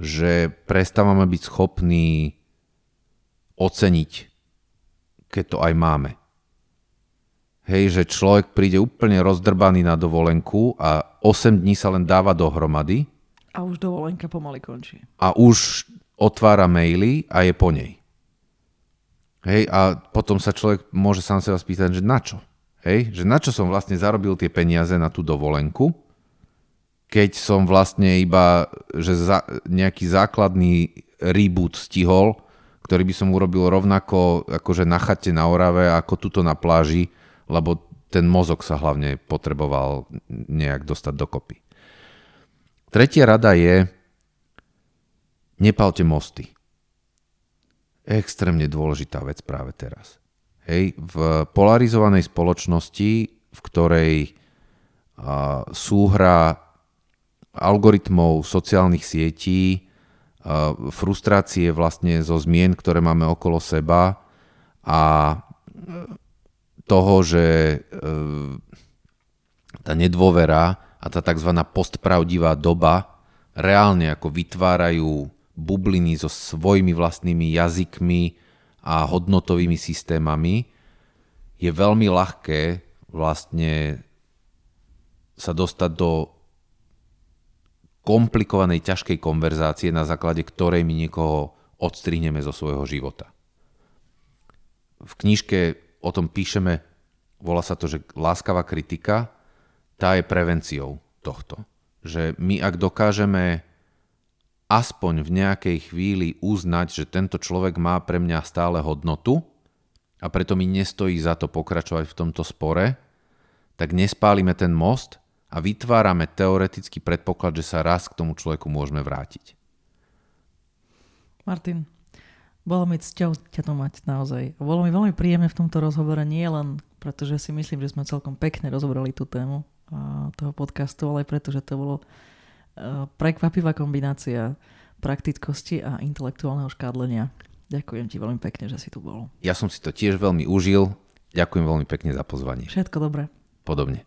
že prestávame byť schopní oceniť, keď to aj máme. Hej, že človek príde úplne rozdrbaný na dovolenku a 8 dní sa len dáva dohromady. A už dovolenka pomaly končí. A už otvára maily a je po nej. Hej, a potom sa človek môže sám seba spýtať, že na čo? Hej, že na čo som vlastne zarobil tie peniaze na tú dovolenku, keď som vlastne iba že za, nejaký základný reboot stihol, ktorý by som urobil rovnako akože na chate na Orave ako tuto na pláži, lebo ten mozog sa hlavne potreboval nejak dostať dokopy. Tretia rada je, nepalte mosty extrémne dôležitá vec práve teraz. Hej, v polarizovanej spoločnosti, v ktorej súhra algoritmov sociálnych sietí frustrácie vlastne zo zmien, ktoré máme okolo seba a toho, že e, tá nedôvera a tá tzv. postpravdivá doba reálne ako vytvárajú bubliny so svojimi vlastnými jazykmi a hodnotovými systémami, je veľmi ľahké vlastne sa dostať do komplikovanej, ťažkej konverzácie, na základe ktorej my niekoho odstrihneme zo svojho života. V knižke o tom píšeme, volá sa to, že láskavá kritika, tá je prevenciou tohto. Že my ak dokážeme aspoň v nejakej chvíli uznať, že tento človek má pre mňa stále hodnotu a preto mi nestojí za to pokračovať v tomto spore, tak nespálime ten most a vytvárame teoretický predpoklad, že sa raz k tomu človeku môžeme vrátiť. Martin, bolo mi cťou ťa to mať naozaj. Bolo mi veľmi príjemné v tomto rozhovore, nie len pretože si myslím, že sme celkom pekne rozobrali tú tému toho podcastu, ale aj preto, že to bolo prekvapivá kombinácia praktickosti a intelektuálneho škádlenia. Ďakujem ti veľmi pekne, že si tu bol. Ja som si to tiež veľmi užil. Ďakujem veľmi pekne za pozvanie. Všetko dobré. Podobne.